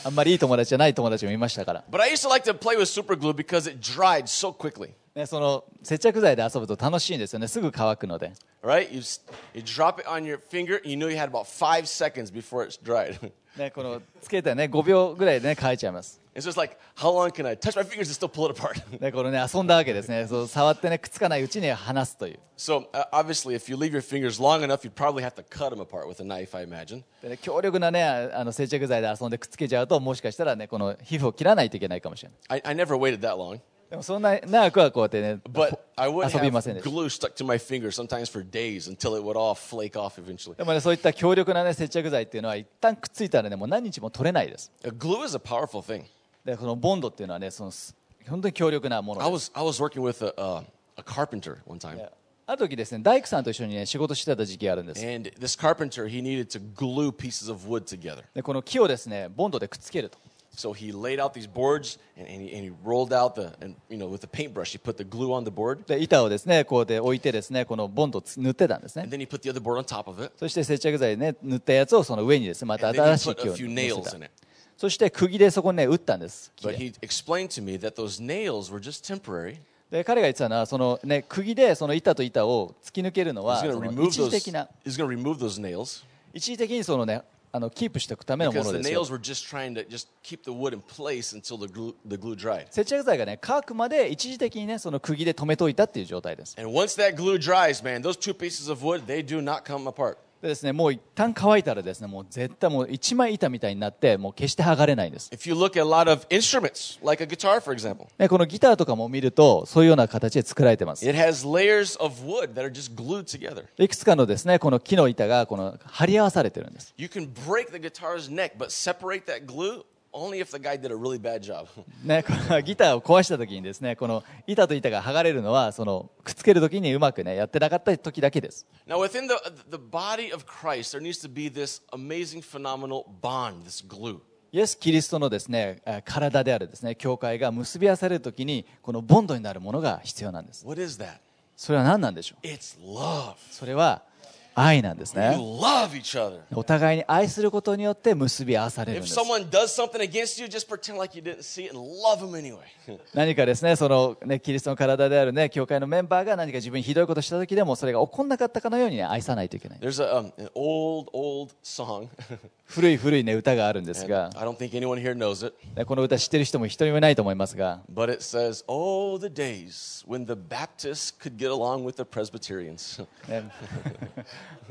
Speaker 2: あんまりいい友達じゃない友達もいましたから、
Speaker 1: But I used to like to play with super glue because it dried so quickly.
Speaker 2: ね、その接着剤で遊ぶと楽しいんですよねすぐ乾くので
Speaker 1: Right? You, you drop it on your finger, you know you had about five seconds before it's dried.
Speaker 2: ねこのつけたらね5秒ぐらいでね乾いちゃいます、
Speaker 1: it's just like, how long can I touch my fingers and still pull it apart?
Speaker 2: ね、このね遊んだわけですねそう触ってねくっつかないうちに離すという
Speaker 1: so, uh, obviously, if you leave your fingers long enough, you'd probably have to cut them apart with a knife, I imagine.
Speaker 2: で、ね、強力なねあの接着剤で遊んでくっつけちゃうともしかしたらねこの皮膚を切らないといけないかもしれない
Speaker 1: I, I never waited that long.
Speaker 2: でもそんな長くはこうやってね
Speaker 1: But I would
Speaker 2: 遊びま
Speaker 1: have
Speaker 2: せんでした
Speaker 1: glue stuck to my finger sometimes for days until it would all flake off eventually.
Speaker 2: でもねそういった強力なね接着剤っていうのは一旦くっついたらねもう何日も取れないです
Speaker 1: Uh, glue is a powerful thing.
Speaker 2: でこのボンドっていうのはねそのす本当に強力なもの
Speaker 1: I
Speaker 2: です
Speaker 1: was, I was working with a, uh, a carpenter one time.
Speaker 2: ある時ですね大工さんと一緒にね仕事してた時期があるんです
Speaker 1: And this carpenter, he needed to glue pieces of wood together.
Speaker 2: でこの木をですねボンドでくっつけると
Speaker 1: So he laid out these boards and, and, he, and he rolled out the, and you know, with the paintbrush, he put the glue on the board.
Speaker 2: で板をですねこうで置いてですねこのボンドをつ塗ってたんですね
Speaker 1: And then he put the other board on top of it.
Speaker 2: そして接着剤でね塗ったやつをその上にですねまた
Speaker 1: And then
Speaker 2: 新
Speaker 1: he
Speaker 2: しい
Speaker 1: put
Speaker 2: 木
Speaker 1: a
Speaker 2: を
Speaker 1: few
Speaker 2: 乗
Speaker 1: nails
Speaker 2: せ
Speaker 1: in
Speaker 2: た
Speaker 1: it.
Speaker 2: そして釘でそこにね打ったんです木
Speaker 1: But
Speaker 2: で
Speaker 1: he explained to me that those nails were just temporary.
Speaker 2: で彼が言ってたのはそのね釘でその板と板を突き抜けるのは一時的な一時的にそのねあのキープしておくためのものですよ.接着剤がね乾くまで一時的にねその釘で留めといたっていう状態です
Speaker 1: And once that glue dries, man, those two pieces of wood, they do not come apart.
Speaker 2: でですね、もう一旦乾いたらですね、もう絶対もう一枚板みたいになって、もう決して剥がれないんです。ね、このギターとかも見ると、そういうような形で作られてます。いくつかのですね、この木の板がこの張り合わされてるんです。ギターを壊したときにです、ね、この板と板が剥がれるのはそのくっつけるときにうまく、ね、やってなかったときだけです。イエス・キリストのです、ね、体であるです、ね、教会が結び合されるときにこのボンドになるものが必要なんです。それは何なんでしょう？それは。愛なんですね。お互いに愛することによって結び合わされる。何かですね、そのね、キリストの体であるね、教会のメンバーが何か自分にひどいことした時でも、それが起こんなかったかのように、愛さないといけない。古い古いね歌があるんですが、この歌知ってる人も一人もいないと思いますが、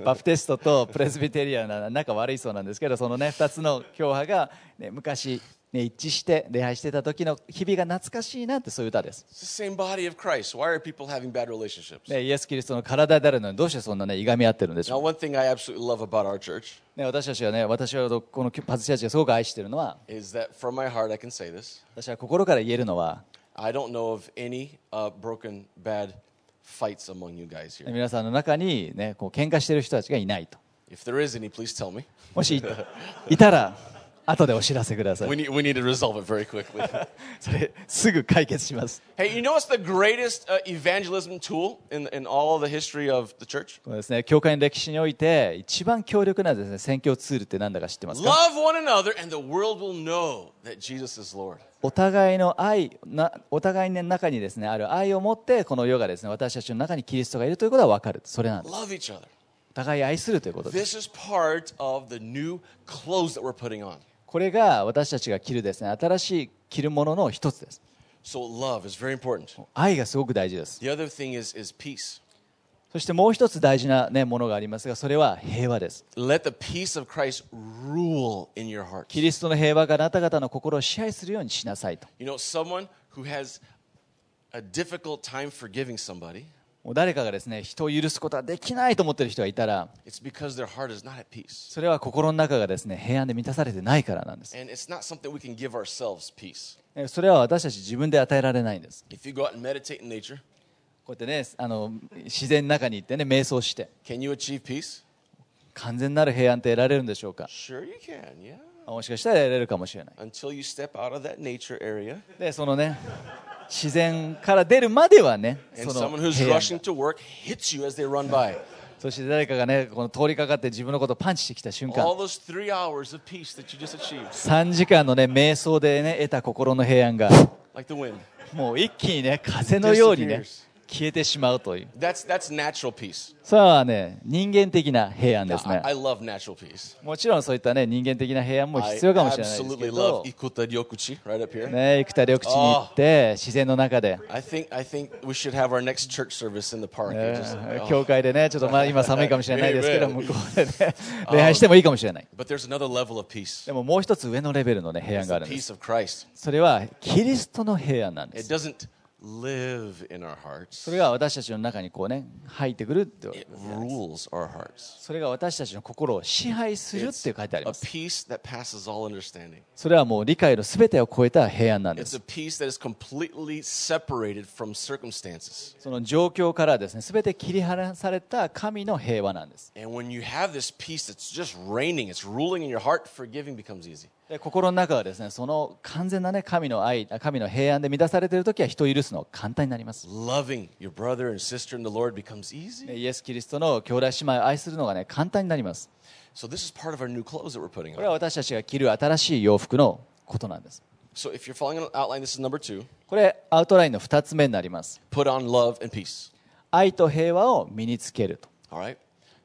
Speaker 2: バプテストとプレスビテリアンは仲悪いそうなんですけど、そのね、二つの教派が、ね、昔、ね、一致して礼拝してた時の日々が懐かしいなってそういう歌です。ね、イエス・キリストの体であるのにどうしてそんなねいがみ合ってるんでしょう、ね、私たちはね、私はこのパズシアチがすごく愛してるのは、私は心から言えるのは、
Speaker 1: any,
Speaker 2: 皆さんの中にね、こう喧嘩してる人たちがいないと。もし,いたら。後でお知らせくださ
Speaker 1: We
Speaker 2: い。
Speaker 1: need, we need to resolve it very quickly.
Speaker 2: それ、すぐ解決します。
Speaker 1: hey, you know what's the greatest uh, evangelism tool in, in all the history of the church?
Speaker 2: これですね、教会の歴史において、一番強力なですね、宣教ツールって何だか知ってますか
Speaker 1: Love one another, and the world will know that Jesus is Lord.
Speaker 2: お互いの愛な、お互いの中にですね、ある愛を持って、この世がですね、私たちの中にキリストがいるということは分かる。それなんです。
Speaker 1: Love each other.
Speaker 2: お互い愛するということです。
Speaker 1: This is part of the new clothes that we're putting on.
Speaker 2: これが私たちが着るですね、新しい着るものの一つです。
Speaker 1: So love is very important.
Speaker 2: 愛がすごく大事です。
Speaker 1: The other thing is, is peace.
Speaker 2: そしてもう一つ大事な、ね、ものがありますが、それは平和です。
Speaker 1: Let the peace of Christ rule in your heart.
Speaker 2: キリストの平和があなた方の心を支配するようにしなさいと。
Speaker 1: You know, someone who has a difficult time forgiving somebody,
Speaker 2: もう誰かがですね、人を許すことができないと思っている人がいたら、
Speaker 1: it's because their heart is not at peace.
Speaker 2: それは心の中がですね、平安で満たされてないからなんです。
Speaker 1: And it's not something we can give ourselves peace.
Speaker 2: えそれは私たち自分で与えられないんです。
Speaker 1: If you go out and meditate in nature,
Speaker 2: こうやってね、あの自然の中に行ってね、瞑想して、
Speaker 1: can you achieve peace?
Speaker 2: 完全なる平安って得られるんでしょうか
Speaker 1: Sure, you can, yeah.
Speaker 2: もしかしたら得られるかもしれない。
Speaker 1: Until you step out of that nature area.
Speaker 2: で、そのね、自然から出るまではね、その。そして誰かがね、この通りかかって自分のことをパンチしてきた瞬間、3時間のね、瞑想でね、得た心の平安が、もう一気にね、風のようにね。消えてしまうという。それはね、人間的な平安ですね。もちろんそういったね、人間的な平安も必要かもしれないですけど。ね、生田緑地に行って、自然の中で。教会でね、ちょっとまあ今寒いかもしれないですけど、向こうでね、礼拝してもいいかもしれない。でももう一つ上のレベルのね、平安があるんです。それは、キリストの平安なんです。
Speaker 1: Live in our hearts.
Speaker 2: それが私たちの中にこうね、入ってくるって。
Speaker 1: It rules our hearts.
Speaker 2: それが私たちの心を支配するって書いてあり
Speaker 1: A
Speaker 2: ます。
Speaker 1: peace that passes all understanding.
Speaker 2: それはもう理解のすべてを超えた平安なんで
Speaker 1: It's
Speaker 2: す
Speaker 1: a。peace that is completely separated from circumstances.
Speaker 2: その状況からですね、すべて切り離された神の平和なんです。で心の中はですね、その完全なね、神の愛、神の平安で満たされているときは人を許すの簡単になります。
Speaker 1: Loving your brother and sister in the Lord becomes easy.
Speaker 2: イエス・キリストの兄弟姉妹を愛するのがね、簡単になります。
Speaker 1: So this is part of our new clothes that we're putting
Speaker 2: これは
Speaker 1: on.
Speaker 2: 私たちが着る新しい洋服のことなんです。
Speaker 1: So if you're following an outline, this is number two.
Speaker 2: これ、アウトラインの2つ目になります。
Speaker 1: Put on love and peace.
Speaker 2: 愛と平和を身につけると。
Speaker 1: All right?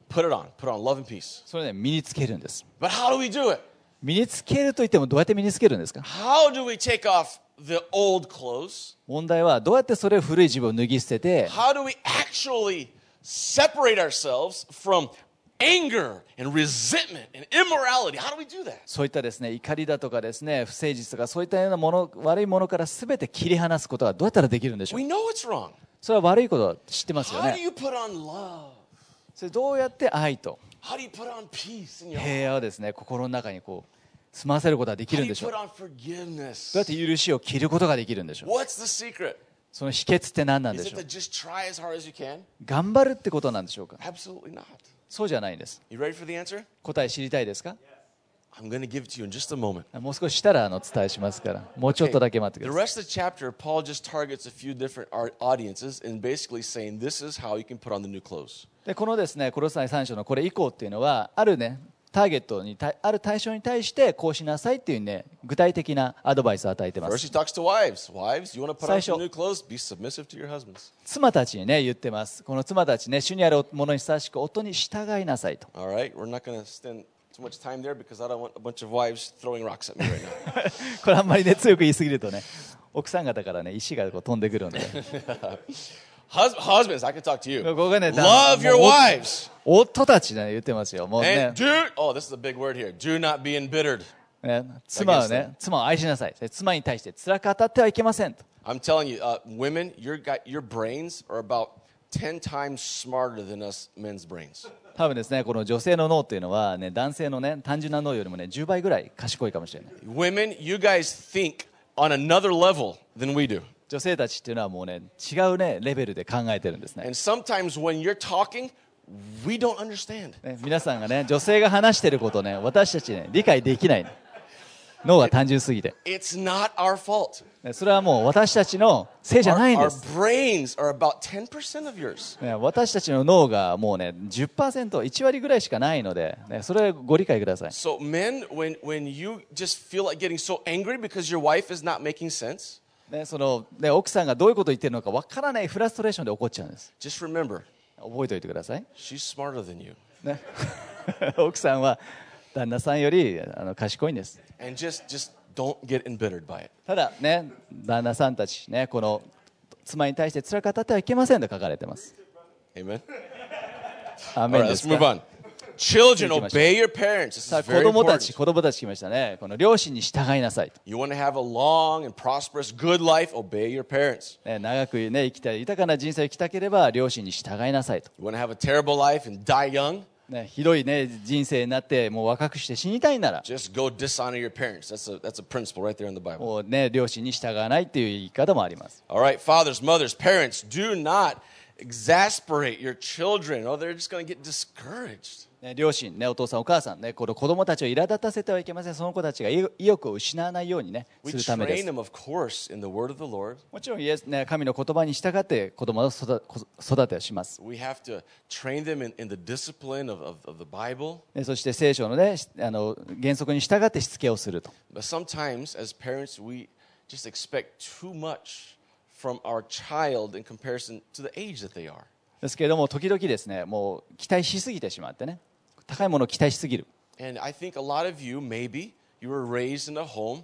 Speaker 1: Put it on. Put on love and peace.
Speaker 2: それね、身につけるんです。
Speaker 1: But how do we do it?
Speaker 2: 身につけるといってもどうやって身につけるんですか
Speaker 1: How do we take off the old clothes?
Speaker 2: 問題はどうやってそれを古い自分を脱ぎ捨てて
Speaker 1: How do we actually separate ourselves from anger and resentment and immorality? How do we do that?
Speaker 2: そういったですね怒りだとかですね不誠実とかそういったようなもの悪いものから全て切り離すことはどうやったらできるんでしょう
Speaker 1: We know it's wrong.
Speaker 2: それは悪いことは知ってますよ
Speaker 1: How do
Speaker 2: ね
Speaker 1: you put on love?
Speaker 2: それどうやって愛と平和をですね心の中にこう済ませることができるんでしょう。どうやって許しを切ることができるんでしょう。その秘訣って何なんでしょう。頑張るってことなんでしょうか。そうじゃないんです。答え知りたいですか、もう少ししたらあの伝えしますから、もうちょっとだけ待ってください。でこのですね、殺さない3章のこれ以降っていうのは、あるね、ターゲットに、ある対象に対してこうしなさいっていうね、具体的なアドバイスを与えてます。最初、妻たちにね、言ってます。この妻たちね、主にあるものに親しく、夫に従いなさいと。
Speaker 1: Too much time there because I don't want a bunch of wives throwing rocks at me right now.
Speaker 2: これあんまりね強く言いすぎるとね奥さん方からね石がこう飛んでくるので
Speaker 1: Hus- husbands, I can talk to you.
Speaker 2: ここがね
Speaker 1: Love your wives.
Speaker 2: 夫たちね言ってますよもうね
Speaker 1: And do, oh, this is a big word here. Do not be embittered.
Speaker 2: ね妻はね妻を愛しなさい妻に対して辛く当たってはいけませんと
Speaker 1: I'm telling you, uh, women, your, your brains are about
Speaker 2: 多分ですね、この女性の脳っていうのは、ね、男性の、ね、単純な脳よりも、ね、10倍ぐらい賢いかもしれない。女性たちっていうのはもうね、違う、ね、レベルで考えてるんですね。皆さんがね、女性が話してることね、私たちね、理解できない。脳が単純すぎて。それはもう私たちのせいじゃないんです。私たちの脳がもうね、10%、1割ぐらいしかないので、それはご理解ください。ね、その、ね、奥さんがどういうことを言ってるのかわからないフラストレーションで怒っちゃうんです。覚えておいてください。奥さんは、旦那さんよりあの賢いんです。ただね、旦那さんたち、ね、この妻に対して辛かったってはいけませんと書かれています。
Speaker 1: Amen.
Speaker 2: アメンですか？子供たち、子供たち来ましたね。この両親に従いなさい。長く、ね、生きたい、豊かな人生を生きたければ、両親に従いなさいと。
Speaker 1: You want to have a terrible life and die young?
Speaker 2: ね、ひどい、ね、人生になってもう若くして死にたいなら。両親に従わないという言い方もあります。
Speaker 1: exasperate your children or
Speaker 2: ね、両親、ね、お父さん、お母さん、ね、この子供たちを苛立たせてはいけません。その子たちが意欲を失わないように、ね、するためです。もちろん、イエス、ね、神の言葉に従って子供を育てをします。そして、聖書の,、ね、あの原則に従ってしつけをすると。
Speaker 1: From our child in comparison to the age that they are.
Speaker 2: ですけれども時々ですねもう期待しすぎてしまってね高いものを期待しすぎる
Speaker 1: And I think a lot of you, maybe, you were raised in a home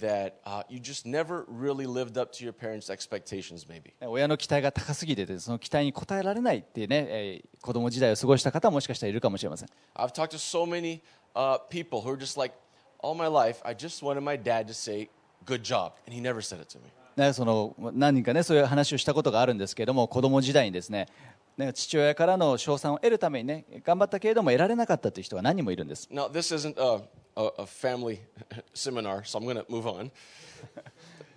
Speaker 1: that uh, you just never really lived up to your parents' expectations, maybe.
Speaker 2: ね親の期待が高すぎててその期待に応えられないっていうね、えー子供時代を過ごした方はもしかしたらいるかもしれません
Speaker 1: I've talked to so many uh, people who are just like, all my life, I just wanted my dad to say, good job. And he never said it to me.
Speaker 2: ね、その何人かねそういう話をしたことがあるんですけれども子供時代にですねね父親からの称賛を得るためにね頑張ったけれども得られなかったという人が何人もいるんです
Speaker 1: Now, this isn't a, a, a family seminar, so I'm going to move on.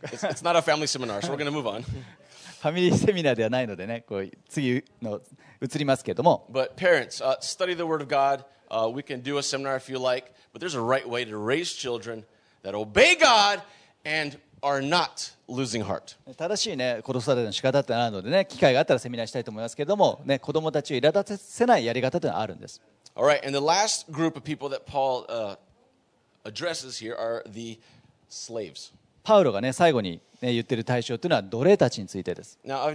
Speaker 1: It's, it's not a family seminar, so we're going to move on.
Speaker 2: ファミリーセミナーではないのでねこう次の移りますけれども
Speaker 1: But parents, uh, study the Word of God. Uh, we can do a seminar if you like, but there's a right way to raise children that obey God and are not losing heart.
Speaker 2: 正しいね、子育ての仕方ってあるのでね、機会があったらセミナーしたいと思いますけれども、ね、子供たちを苛立たせないやり方というのはあるんです。パウロがね、最後に、ね、言ってる対象というのは奴隷たちについてです。
Speaker 1: Now,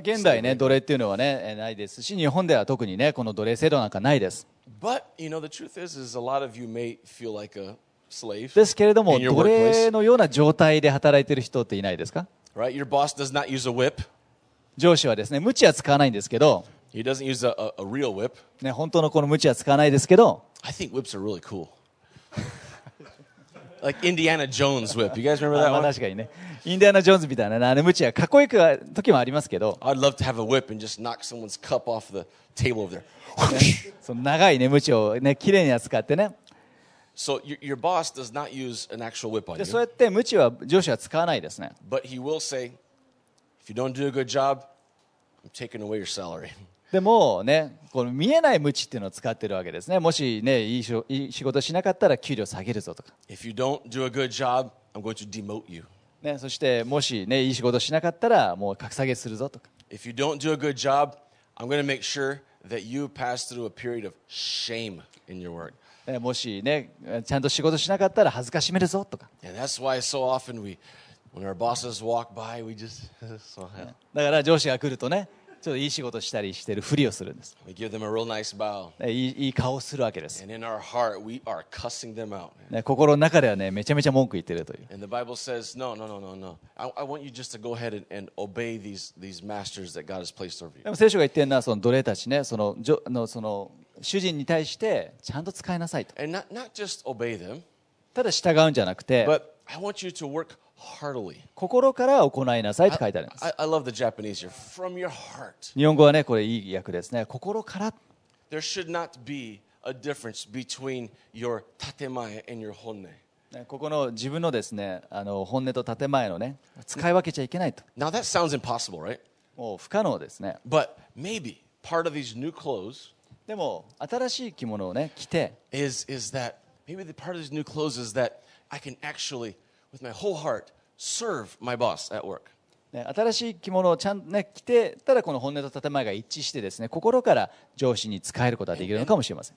Speaker 2: 現代ね、奴隷っていうのはね、ないですし、日本では特にね、この奴隷制度なんかないです。
Speaker 1: But you know, the truth is, is a lot of you may feel like a slave,
Speaker 2: ですけれども奴隷のような状態で働いている人っていないですか
Speaker 1: right? Your boss does not use a whip;
Speaker 2: 上司はですね無知は使わないんですけど、
Speaker 1: he doesn't use a, a, a real whip.
Speaker 2: ね、本当のこの無知は使わないですけど
Speaker 1: I think whips are really cool. like Indiana Jones whip. You guys remember
Speaker 2: あ
Speaker 1: that
Speaker 2: まあ
Speaker 1: one?
Speaker 2: 確かにねインディアナ・ジョーンズみたいなねあの無知はかっこよく時もありますけど
Speaker 1: I'd love to have a whip and just knock someone's cup off the table over there.
Speaker 2: その長いね無知をね綺麗に扱ってね
Speaker 1: So your, your boss does not use an actual whip on
Speaker 2: でそう
Speaker 1: you,
Speaker 2: やって無知は上司は使わないですね
Speaker 1: but he will say, "If you don't do a good job, I'm taking away your salary."
Speaker 2: でもねこの見えない無知っていうのを使ってるわけですねもしねいいしょいい仕事しなかったら給料下げるぞとか
Speaker 1: If you don't do a good job, I'm going to demote you.
Speaker 2: ね、そしてもし、ね、いい仕事しなかったらもう格下げするぞとか
Speaker 1: If you don't do a good job, I'm going to make sure that you pass through a period of shame in your work.
Speaker 2: ねもし、ね、ちゃんと仕事しなかったら恥ずかしめるぞとか
Speaker 1: And that's why so often we, when our bosses walk by, we just, so.
Speaker 2: だから上司が来るとねちょっといい仕事したりしてるふりをするんです。いい,い,い顔するわけです。ね心の中ではね、めちゃめちゃ文句言ってるという。でも聖書が言ってるのは、その奴隷たちね、その、のその主人に対して、ちゃんと使いなさいと。ただ従うんじゃなくて、
Speaker 1: heartily.
Speaker 2: 心から行いなさいって書いてあるんです
Speaker 1: I, I love the Japanese here. From your heart.
Speaker 2: 日本語はねこれいい訳ですね心から
Speaker 1: There should not be a difference between your tatemae and your honne.
Speaker 2: ねここの自分のですねあの本音と建前のね使い分けちゃいけないと
Speaker 1: Now that sounds impossible, right?
Speaker 2: もう不可能ですね
Speaker 1: But maybe part of these new clothes
Speaker 2: でも新しい着物をね着て
Speaker 1: is, is that maybe the part of these new clothes is that I can actually,
Speaker 2: ね、新しい着物をちゃん、ね、着てたらこの本音と建前が一致してですね心から上司に使えることができるのかもしれません。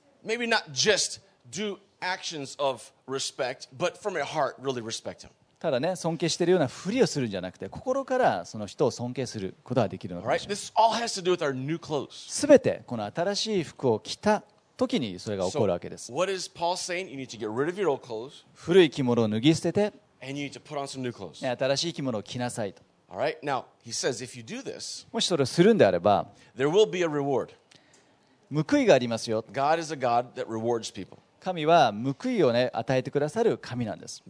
Speaker 2: ただね、尊敬しているようなふりをするんじゃなくて心からその人を尊敬することができるのかもしれ
Speaker 1: ません。
Speaker 2: すべてこの新しい服を着た時にそれが起こるわけです。古い着物を脱ぎ捨てて、新しい生き物を着なさいと。もしそれをするんであれば、報いがありますよ。神は報いを、ね、与えてくださる神なんです。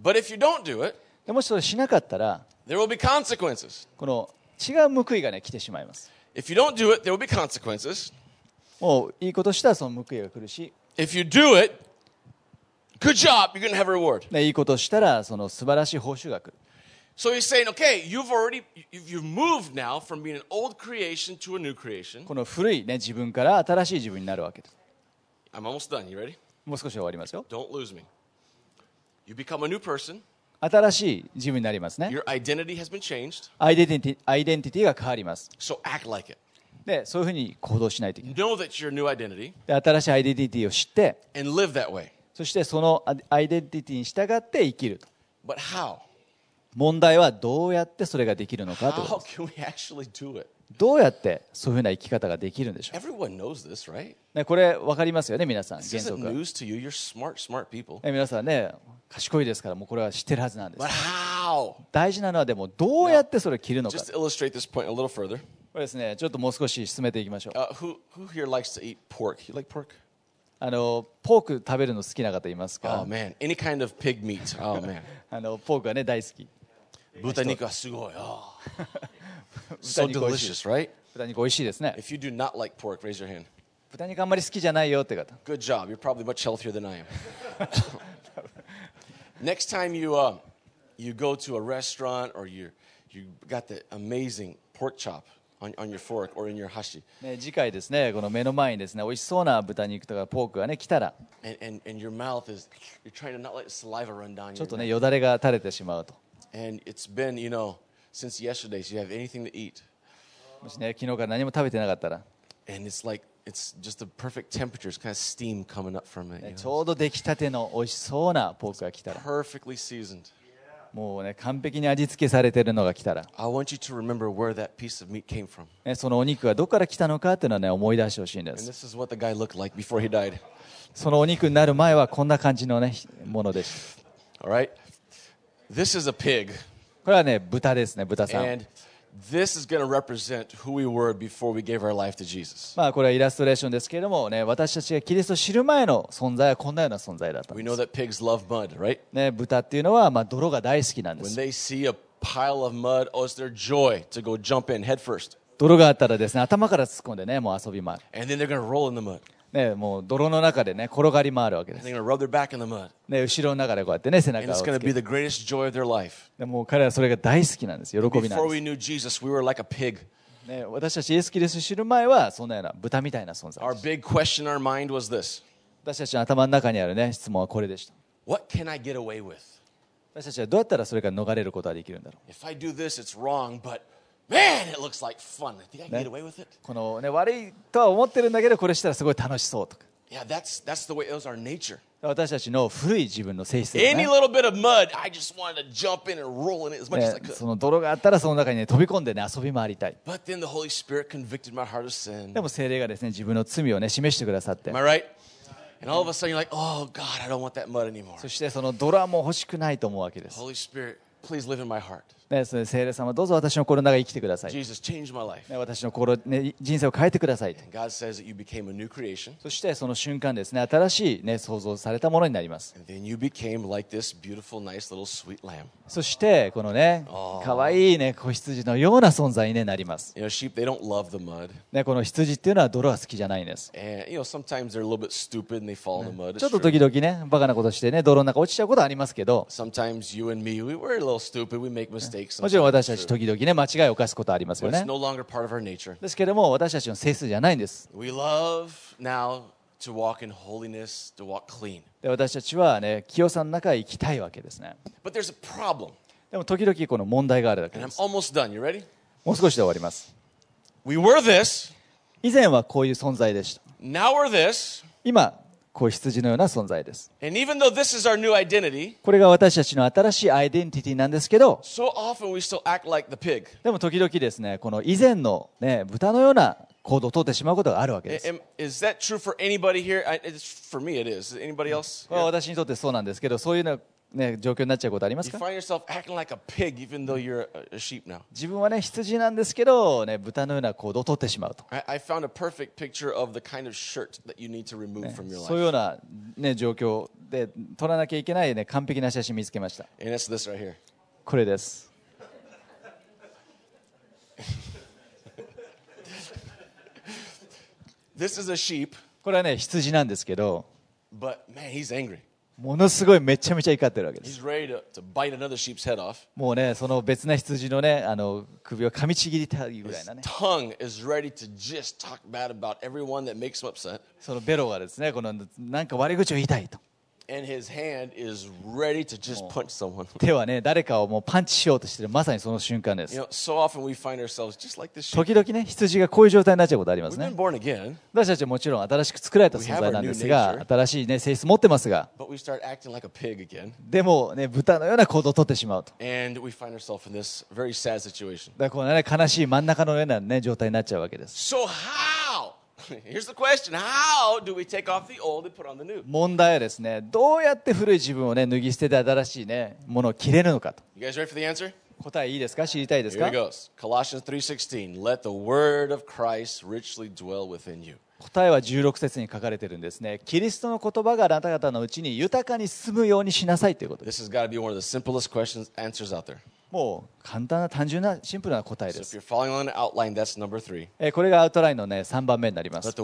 Speaker 2: でもしそれをしなかったら、この違う報いが、ね、来てしまいます。もういいことしたらその報いが来るし。
Speaker 1: Good job, you're going to have a reward.
Speaker 2: ね、いいことしたらその素晴らしい報酬が来る
Speaker 1: So he's saying, okay, you've already you've moved now from being an old creation to a new creation.
Speaker 2: この古いね自分から新しい自分になるわけです
Speaker 1: I'm almost done. You ready?
Speaker 2: もう少しで終わりますよ
Speaker 1: Don't lose me. You become a new person.
Speaker 2: 新しい自分になりますね
Speaker 1: Your identity has been changed.
Speaker 2: アイデンティティアイデンティティが変わります
Speaker 1: So act like it.
Speaker 2: でそういうふうに行動しないといけない
Speaker 1: Know that you're a new identity
Speaker 2: で新しいアイデンティティを知って
Speaker 1: and live that way.
Speaker 2: そしてそのアアイデンティティに従って生きると
Speaker 1: But how?
Speaker 2: 問題はどうやってそれができるのかと?どうやってそういうふうな生き方ができるんでしょ
Speaker 1: Everyone knows this, right?
Speaker 2: う、ね、これ分かりますよね皆さん原則は、ね、
Speaker 1: news to you. You're smart, smart people.
Speaker 2: 皆さんね賢いですからもうこれは知ってるはずなんです
Speaker 1: But how?
Speaker 2: 大事なのはでもどうやってそれを着るのか
Speaker 1: Just to illustrate this point a little further.
Speaker 2: これですねちょっともう少し進めていきましょう
Speaker 1: Uh, who who
Speaker 2: あのポーク食べるの好きな方います
Speaker 1: Oh
Speaker 2: か
Speaker 1: man, any kind of pig meat. Oh man.
Speaker 2: あのポークがね大好き
Speaker 1: Butaniku sugoi. Oh. so
Speaker 2: 豚肉美味しい
Speaker 1: delicious, right?
Speaker 2: 豚肉美味しいですね
Speaker 1: If you do not like pork, raise your hand.
Speaker 2: 豚肉あんまり好きじゃないよって方
Speaker 1: Good job. You're probably much healthier than I am. Next time you uh, you go to a restaurant or you you got the amazing pork chop
Speaker 2: 次回ですね、この目の前にですね、美味しそうな豚肉とかポークがね、来たら、ちょっとね、よだれが垂れてしまうと。昨日から何も食べてなかったら、ちょうど出来たての美味しそうなポークが来たら。もうね、完璧に味付けされてるのが来たら。そのお肉がどこから来たのかっていうのはね、思い出してほしいんです。そのお肉になる前はこんな感じのね、もので
Speaker 1: す。
Speaker 2: これはね、豚ですね、豚さん。
Speaker 1: this is going to represent who we were before we gave our life to Jesus.
Speaker 2: まあこれはイラストレーションですけれどもね私たちがキリストを知る前の存在はこんなような存在だったん
Speaker 1: We
Speaker 2: で
Speaker 1: know
Speaker 2: す
Speaker 1: that pigs love mud, right?
Speaker 2: ね豚っていうのはまあ泥が大好きなんで
Speaker 1: When
Speaker 2: す
Speaker 1: they see a pile of mud, oh, it's their joy to go jump in head first.
Speaker 2: 泥があったらですね頭から突っ込んでねもう遊び回る
Speaker 1: And then they're going to roll in the mud.
Speaker 2: ね、もう泥の中でね、転がり回るわけです。ね、後ろの中でこうやってね、背中をつけて。でも彼はそれが大好きなんです。喜びなんです。ね、私たちイエス・キリスト知る前は、そんなような豚みたいな存在で
Speaker 1: し。
Speaker 2: 私たちの頭の中にあるね、質問はこれでした。私たちはどうやったらそれが逃れることができるんだろう。
Speaker 1: Man, it looks like fun. I think I can get away with it.
Speaker 2: この、ね、悪いとは思ってるんだけどこれしたらすごい楽しそうとか、
Speaker 1: Yeah, that's, that's the way it was our nature.
Speaker 2: 私たちの古い自分の性質です
Speaker 1: Any
Speaker 2: ね
Speaker 1: little bit of mud, I just wanted to jump in and roll in it as much as I
Speaker 2: ね
Speaker 1: could.
Speaker 2: その泥があったらその中に、ね、飛び込んで、ね、遊び回りたい
Speaker 1: But then the Holy Spirit convicted my heart of sin.
Speaker 2: でも精霊がですね自分の罪を、ね、示してくださって
Speaker 1: Am I right? And all of a sudden you're like, oh God, I don't want that mud anymore.
Speaker 2: そしてその泥はもう欲しくないと思うわけです、
Speaker 1: Holy Spirit, Please
Speaker 2: ね、です聖霊様どうぞ私の心の中に生きてください。ね、私の心、ね、人生を変えてください。そしてその瞬間ですね、新しい、ね、想像されたものになります。そしてこのね、かわいい、ね、子羊のような存在に、なります。ね、この羊っていうのは泥は好きじゃないんです。ちょっと時々ね、バカなことしてね、泥の中落ちちゃうことありますけど。
Speaker 1: Stupid. We make mistakes.
Speaker 2: もちろん私たち.時々ね間違いを犯すことはありますよね.ですけれども私たちの性質じゃないんです
Speaker 1: We love now to walk in holiness, to walk clean.
Speaker 2: で私たちはね清さの中へ行きたいわけですね
Speaker 1: But there's a problem.
Speaker 2: でも時々この問題があるだけ
Speaker 1: And
Speaker 2: で
Speaker 1: I'm
Speaker 2: す
Speaker 1: almost done. You ready?
Speaker 2: もう少しで終わります
Speaker 1: We were this.
Speaker 2: 以前はこういう存在でした
Speaker 1: Now we're this.
Speaker 2: 今子羊のような存在です。これが私たちの新しいアイデンティティなんですけど、でも時々ですね、この以前の、ね、豚のような行動をとってしまうことがあるわけです。私にとってそうなんですけど、そういうの。ね、状況なっちゃうことあります自分はね羊なんですけど、ね、豚のような行動をとってしまうと。そういうような、ね、状況で撮らなきゃいけない、ね、完璧な写真見つけました。これです。これはね羊なんですけど。ものすごいめちゃめちゃ怒ってるわけです。もうね、その別な羊のね、あの首を噛みちぎりたいぐらいなね。そのベロがですね、このなんか悪口を言いたいと。手はね、誰かをもうパンチしようとしている、まさにその瞬間です。時々ね、羊がこういう状態になっちゃうことありますね。私たちはもちろん新しく作られた存在なんですが、新しい、ね、性質持ってますが、でもね、豚のような行動をとってしまうと。悲しい真ん中のような、ね、状態になっちゃうわけです。問題はですね、どうやって古い自分を、ね、脱ぎ捨てて新しい、ね、ものを切れるのかと。答えいいですか？知りたいですか？答えは16節に書かれているんですね。キリストの言葉があなた方のうちに豊かに住むようにしなさいということ。です。もう簡単な単純なシンプルな答えです。So、これがアウトラインの、ね、3番目になります。キ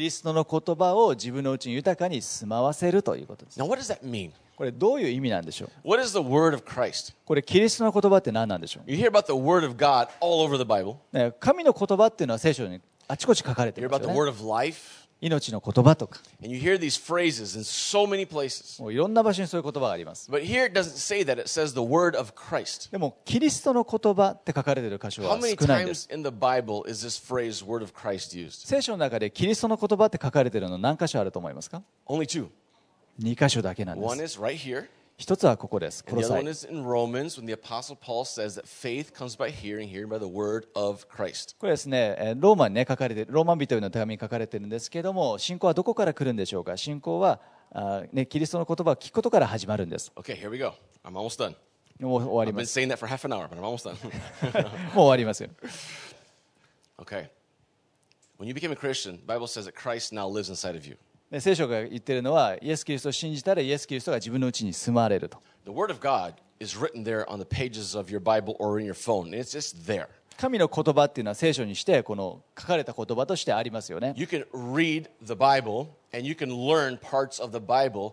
Speaker 2: リストの言葉を自分のうちに豊かに住まわせるということです。これどういう意味なんでしょう？これキリストの言葉って何なんでしょう？神の言葉っていうのは聖書にあちこち書かれて
Speaker 1: る、
Speaker 2: 命の言葉とか
Speaker 1: And you hear these phrases in so many places.
Speaker 2: もういろんな場所にそういう言葉があります
Speaker 1: But here it doesn't say that. It says the word of Christ.
Speaker 2: でもキリストの言葉って書かれている箇所
Speaker 1: How
Speaker 2: は
Speaker 1: many
Speaker 2: 少ないんです
Speaker 1: times in the Bible is this phrase word of Christ used?
Speaker 2: 聖書の中でキリストの言葉って書かれているの何箇所あると思いますか
Speaker 1: Only two.
Speaker 2: 2箇所だけなんで
Speaker 1: One
Speaker 2: す
Speaker 1: is right here.
Speaker 2: 一つはここです。
Speaker 1: コロサイ
Speaker 2: これですね、ローマに、ね、書かれてローマン人の手紙に書かれているんですけれども、信仰はどこから来るんでしょうか？信仰はあ、ね、キリストの言葉を聞くことから始まるんです。
Speaker 1: Okay, here
Speaker 2: もう終わります。もう終わりますよ。
Speaker 1: okay. When you became a Christian, the Bible says that Christ now lives inside of you.
Speaker 2: で聖書が言ってるのはイエス・キリストを信じたらイエス・キリストが自分のうちに住まわれると
Speaker 1: The Word of God is written there on the pages of your Bible or in your phone. It's just there.
Speaker 2: 神の言葉っていうのは聖書にしてこの書かれた言葉としてありますよね
Speaker 1: You can read the Bible and you can learn parts of the Bible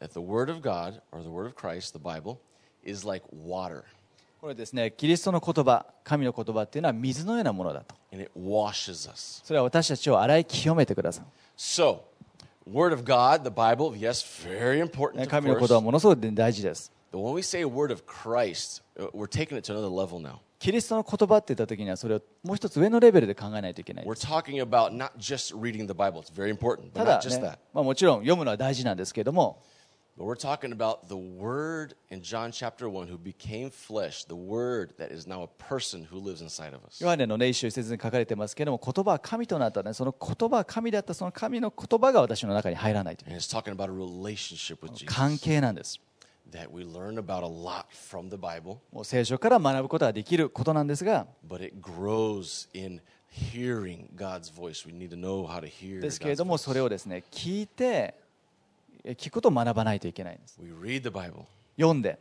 Speaker 1: that the Word of God, or the Word of Christ, the Bible, is like water,
Speaker 2: これですねキリストの言葉神の言葉っていうのは水のようなものだと
Speaker 1: and it washes us.
Speaker 2: それは私たちを洗い清めてください
Speaker 1: So, Word of God, the Bible, yes, very important.
Speaker 2: ね
Speaker 1: Of
Speaker 2: 神の言葉
Speaker 1: course.
Speaker 2: はものすごく大事です
Speaker 1: But when we say Word of Christ, uh, we're taking it to another level now.
Speaker 2: キリストの言葉って言った時にはそれをもう一つ上のレベルで考えないといけない
Speaker 1: We're talking about not just reading the Bible. It's very important,
Speaker 2: た
Speaker 1: but
Speaker 2: だ
Speaker 1: not just
Speaker 2: ね
Speaker 1: that.
Speaker 2: まあ、もちろん読むのは大事なんですけれども
Speaker 1: But we're talking about the Word in John chapter 1 who became flesh, the Word that is now a person who lives inside of us.
Speaker 2: ヨハネの、ね、一章一節に書かれてますけれども言葉は神となったねその言葉は神だったその神の言葉が私の中に入らないという
Speaker 1: And it's talking about a relationship with Jesus
Speaker 2: 関係なんです
Speaker 1: that we learn about a lot from the Bible,
Speaker 2: もう聖書から学ぶことができることなんですが
Speaker 1: but it grows in hearing God's voice. We need to know how to hear
Speaker 2: ですけれども.それをですね聞いてえ聞くことを学ばないといけないんです
Speaker 1: We read the Bible
Speaker 2: 読んで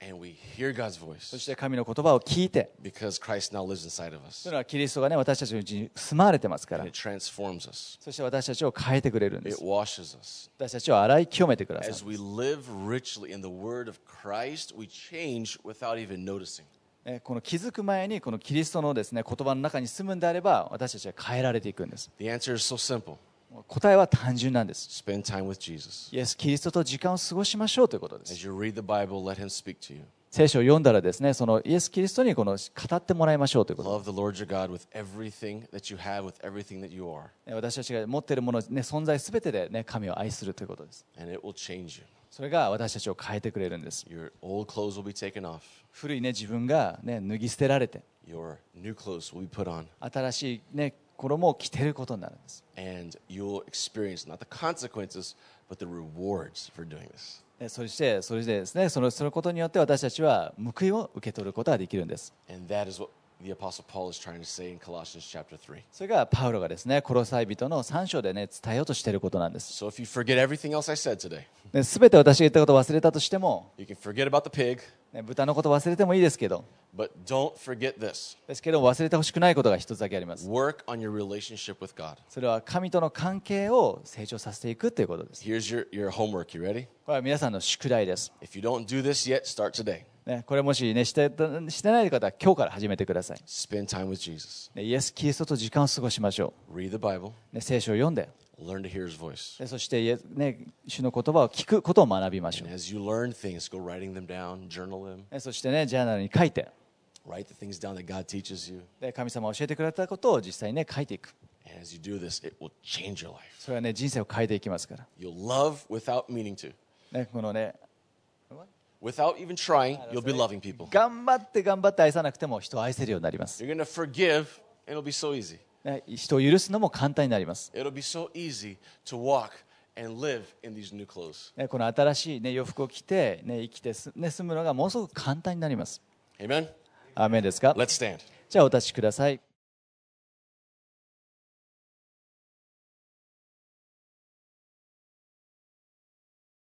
Speaker 1: and we hear God's
Speaker 2: そ
Speaker 1: voice
Speaker 2: して神の言葉を聞いて
Speaker 1: because Christ now lives inside of
Speaker 2: と
Speaker 1: us
Speaker 2: いうのはキリストがね私たちのうちに住まわれてますから
Speaker 1: and it transforms us.
Speaker 2: そして私たちを変えてくれるんで
Speaker 1: It
Speaker 2: す
Speaker 1: washes us.
Speaker 2: 私たちを洗い清めてください
Speaker 1: As we live richly in the Word of Christ, we change without even noticing.
Speaker 2: えこの気づく前にこのキリストのですね言葉の中に住むんであれば私たちは変えられていくんです
Speaker 1: The answer is so simple
Speaker 2: 答えは単純なんです
Speaker 1: spend time with Jesus.
Speaker 2: イエス・キリストと時間を過ごしましょうということです
Speaker 1: As you read the Bible, let Him speak to you.
Speaker 2: 聖書を読んだらですねそのイエス・キリストにこの語ってもらいましょうということ
Speaker 1: Love the Lord your God with everything that you have, with everything that you are,
Speaker 2: ね私たちが持っているもの、ね、存在すべてで、ね、神を愛するということです
Speaker 1: and it will change you.
Speaker 2: それが私たちを変えてくれるんです
Speaker 1: Your old clothes will be taken off,
Speaker 2: 古い、ね、自分が、ね、脱ぎ捨てられて
Speaker 1: your new clothes will be put on,
Speaker 2: 新しい、ね、衣を着てることになるんです
Speaker 1: and you'll experience not the consequences, but the rewards for doing this.
Speaker 2: ねそしてそれでですねそのそのことによって私たちは報いを受け取ることができるんです
Speaker 1: And that is what the Apostle Paul is trying to say in Colossians chapter 3.
Speaker 2: それがパウロがですねコロサイ人の3章でね伝えようとしていることなんです
Speaker 1: So if you forget everything else I said today,
Speaker 2: ね全て私が言ったことを忘れたとしても、
Speaker 1: you can forget about the pig,
Speaker 2: ね豚のこと忘れてもいいですけど
Speaker 1: but don't forget this
Speaker 2: ですけど忘れてほしくないことが一つだけあります
Speaker 1: work on your relationship with God.
Speaker 2: それは神との関係を成長させていくということです
Speaker 1: Here's your, your homework. You ready?
Speaker 2: これは皆さんの宿題です、
Speaker 1: If you don't do this yet, start today.
Speaker 2: ね、これもし、ね、してしてない方は今日から始めてください、
Speaker 1: Spend time with Jesus.
Speaker 2: ねイエス・キリストと時間を過ごしましょ
Speaker 1: Read the Bible.
Speaker 2: う、ね、聖書を読んで
Speaker 1: Learn to hear His voice.
Speaker 2: でそしてね、主の言葉を聞くことを学びましょ
Speaker 1: And
Speaker 2: う
Speaker 1: as you learn things, go writing them down, journal them,
Speaker 2: ねそしてねジャーナルに書いて
Speaker 1: write the things down that God teaches you.
Speaker 2: で神様が教えてくれたことを実際にね書いていく
Speaker 1: And as you do this, it will change your life.
Speaker 2: それはね人生を変えていきますから、
Speaker 1: You'll love without meaning to.
Speaker 2: ね、このね
Speaker 1: Without even trying, you'll be loving people.
Speaker 2: 頑張って頑張って愛さなくても人を愛せるようになります、
Speaker 1: You're to forgive, and it'll be so easy.
Speaker 2: ね、人を許すのも簡単になります、
Speaker 1: It'll be so easy to walk and live in these new clothes.
Speaker 2: ね、この新しい、ね、洋服を着て、ね、生きてす、ね、住むのがものすごく簡単になります
Speaker 1: Amen?
Speaker 2: アーメンですか
Speaker 1: Let's stand.
Speaker 2: じゃあお立ちください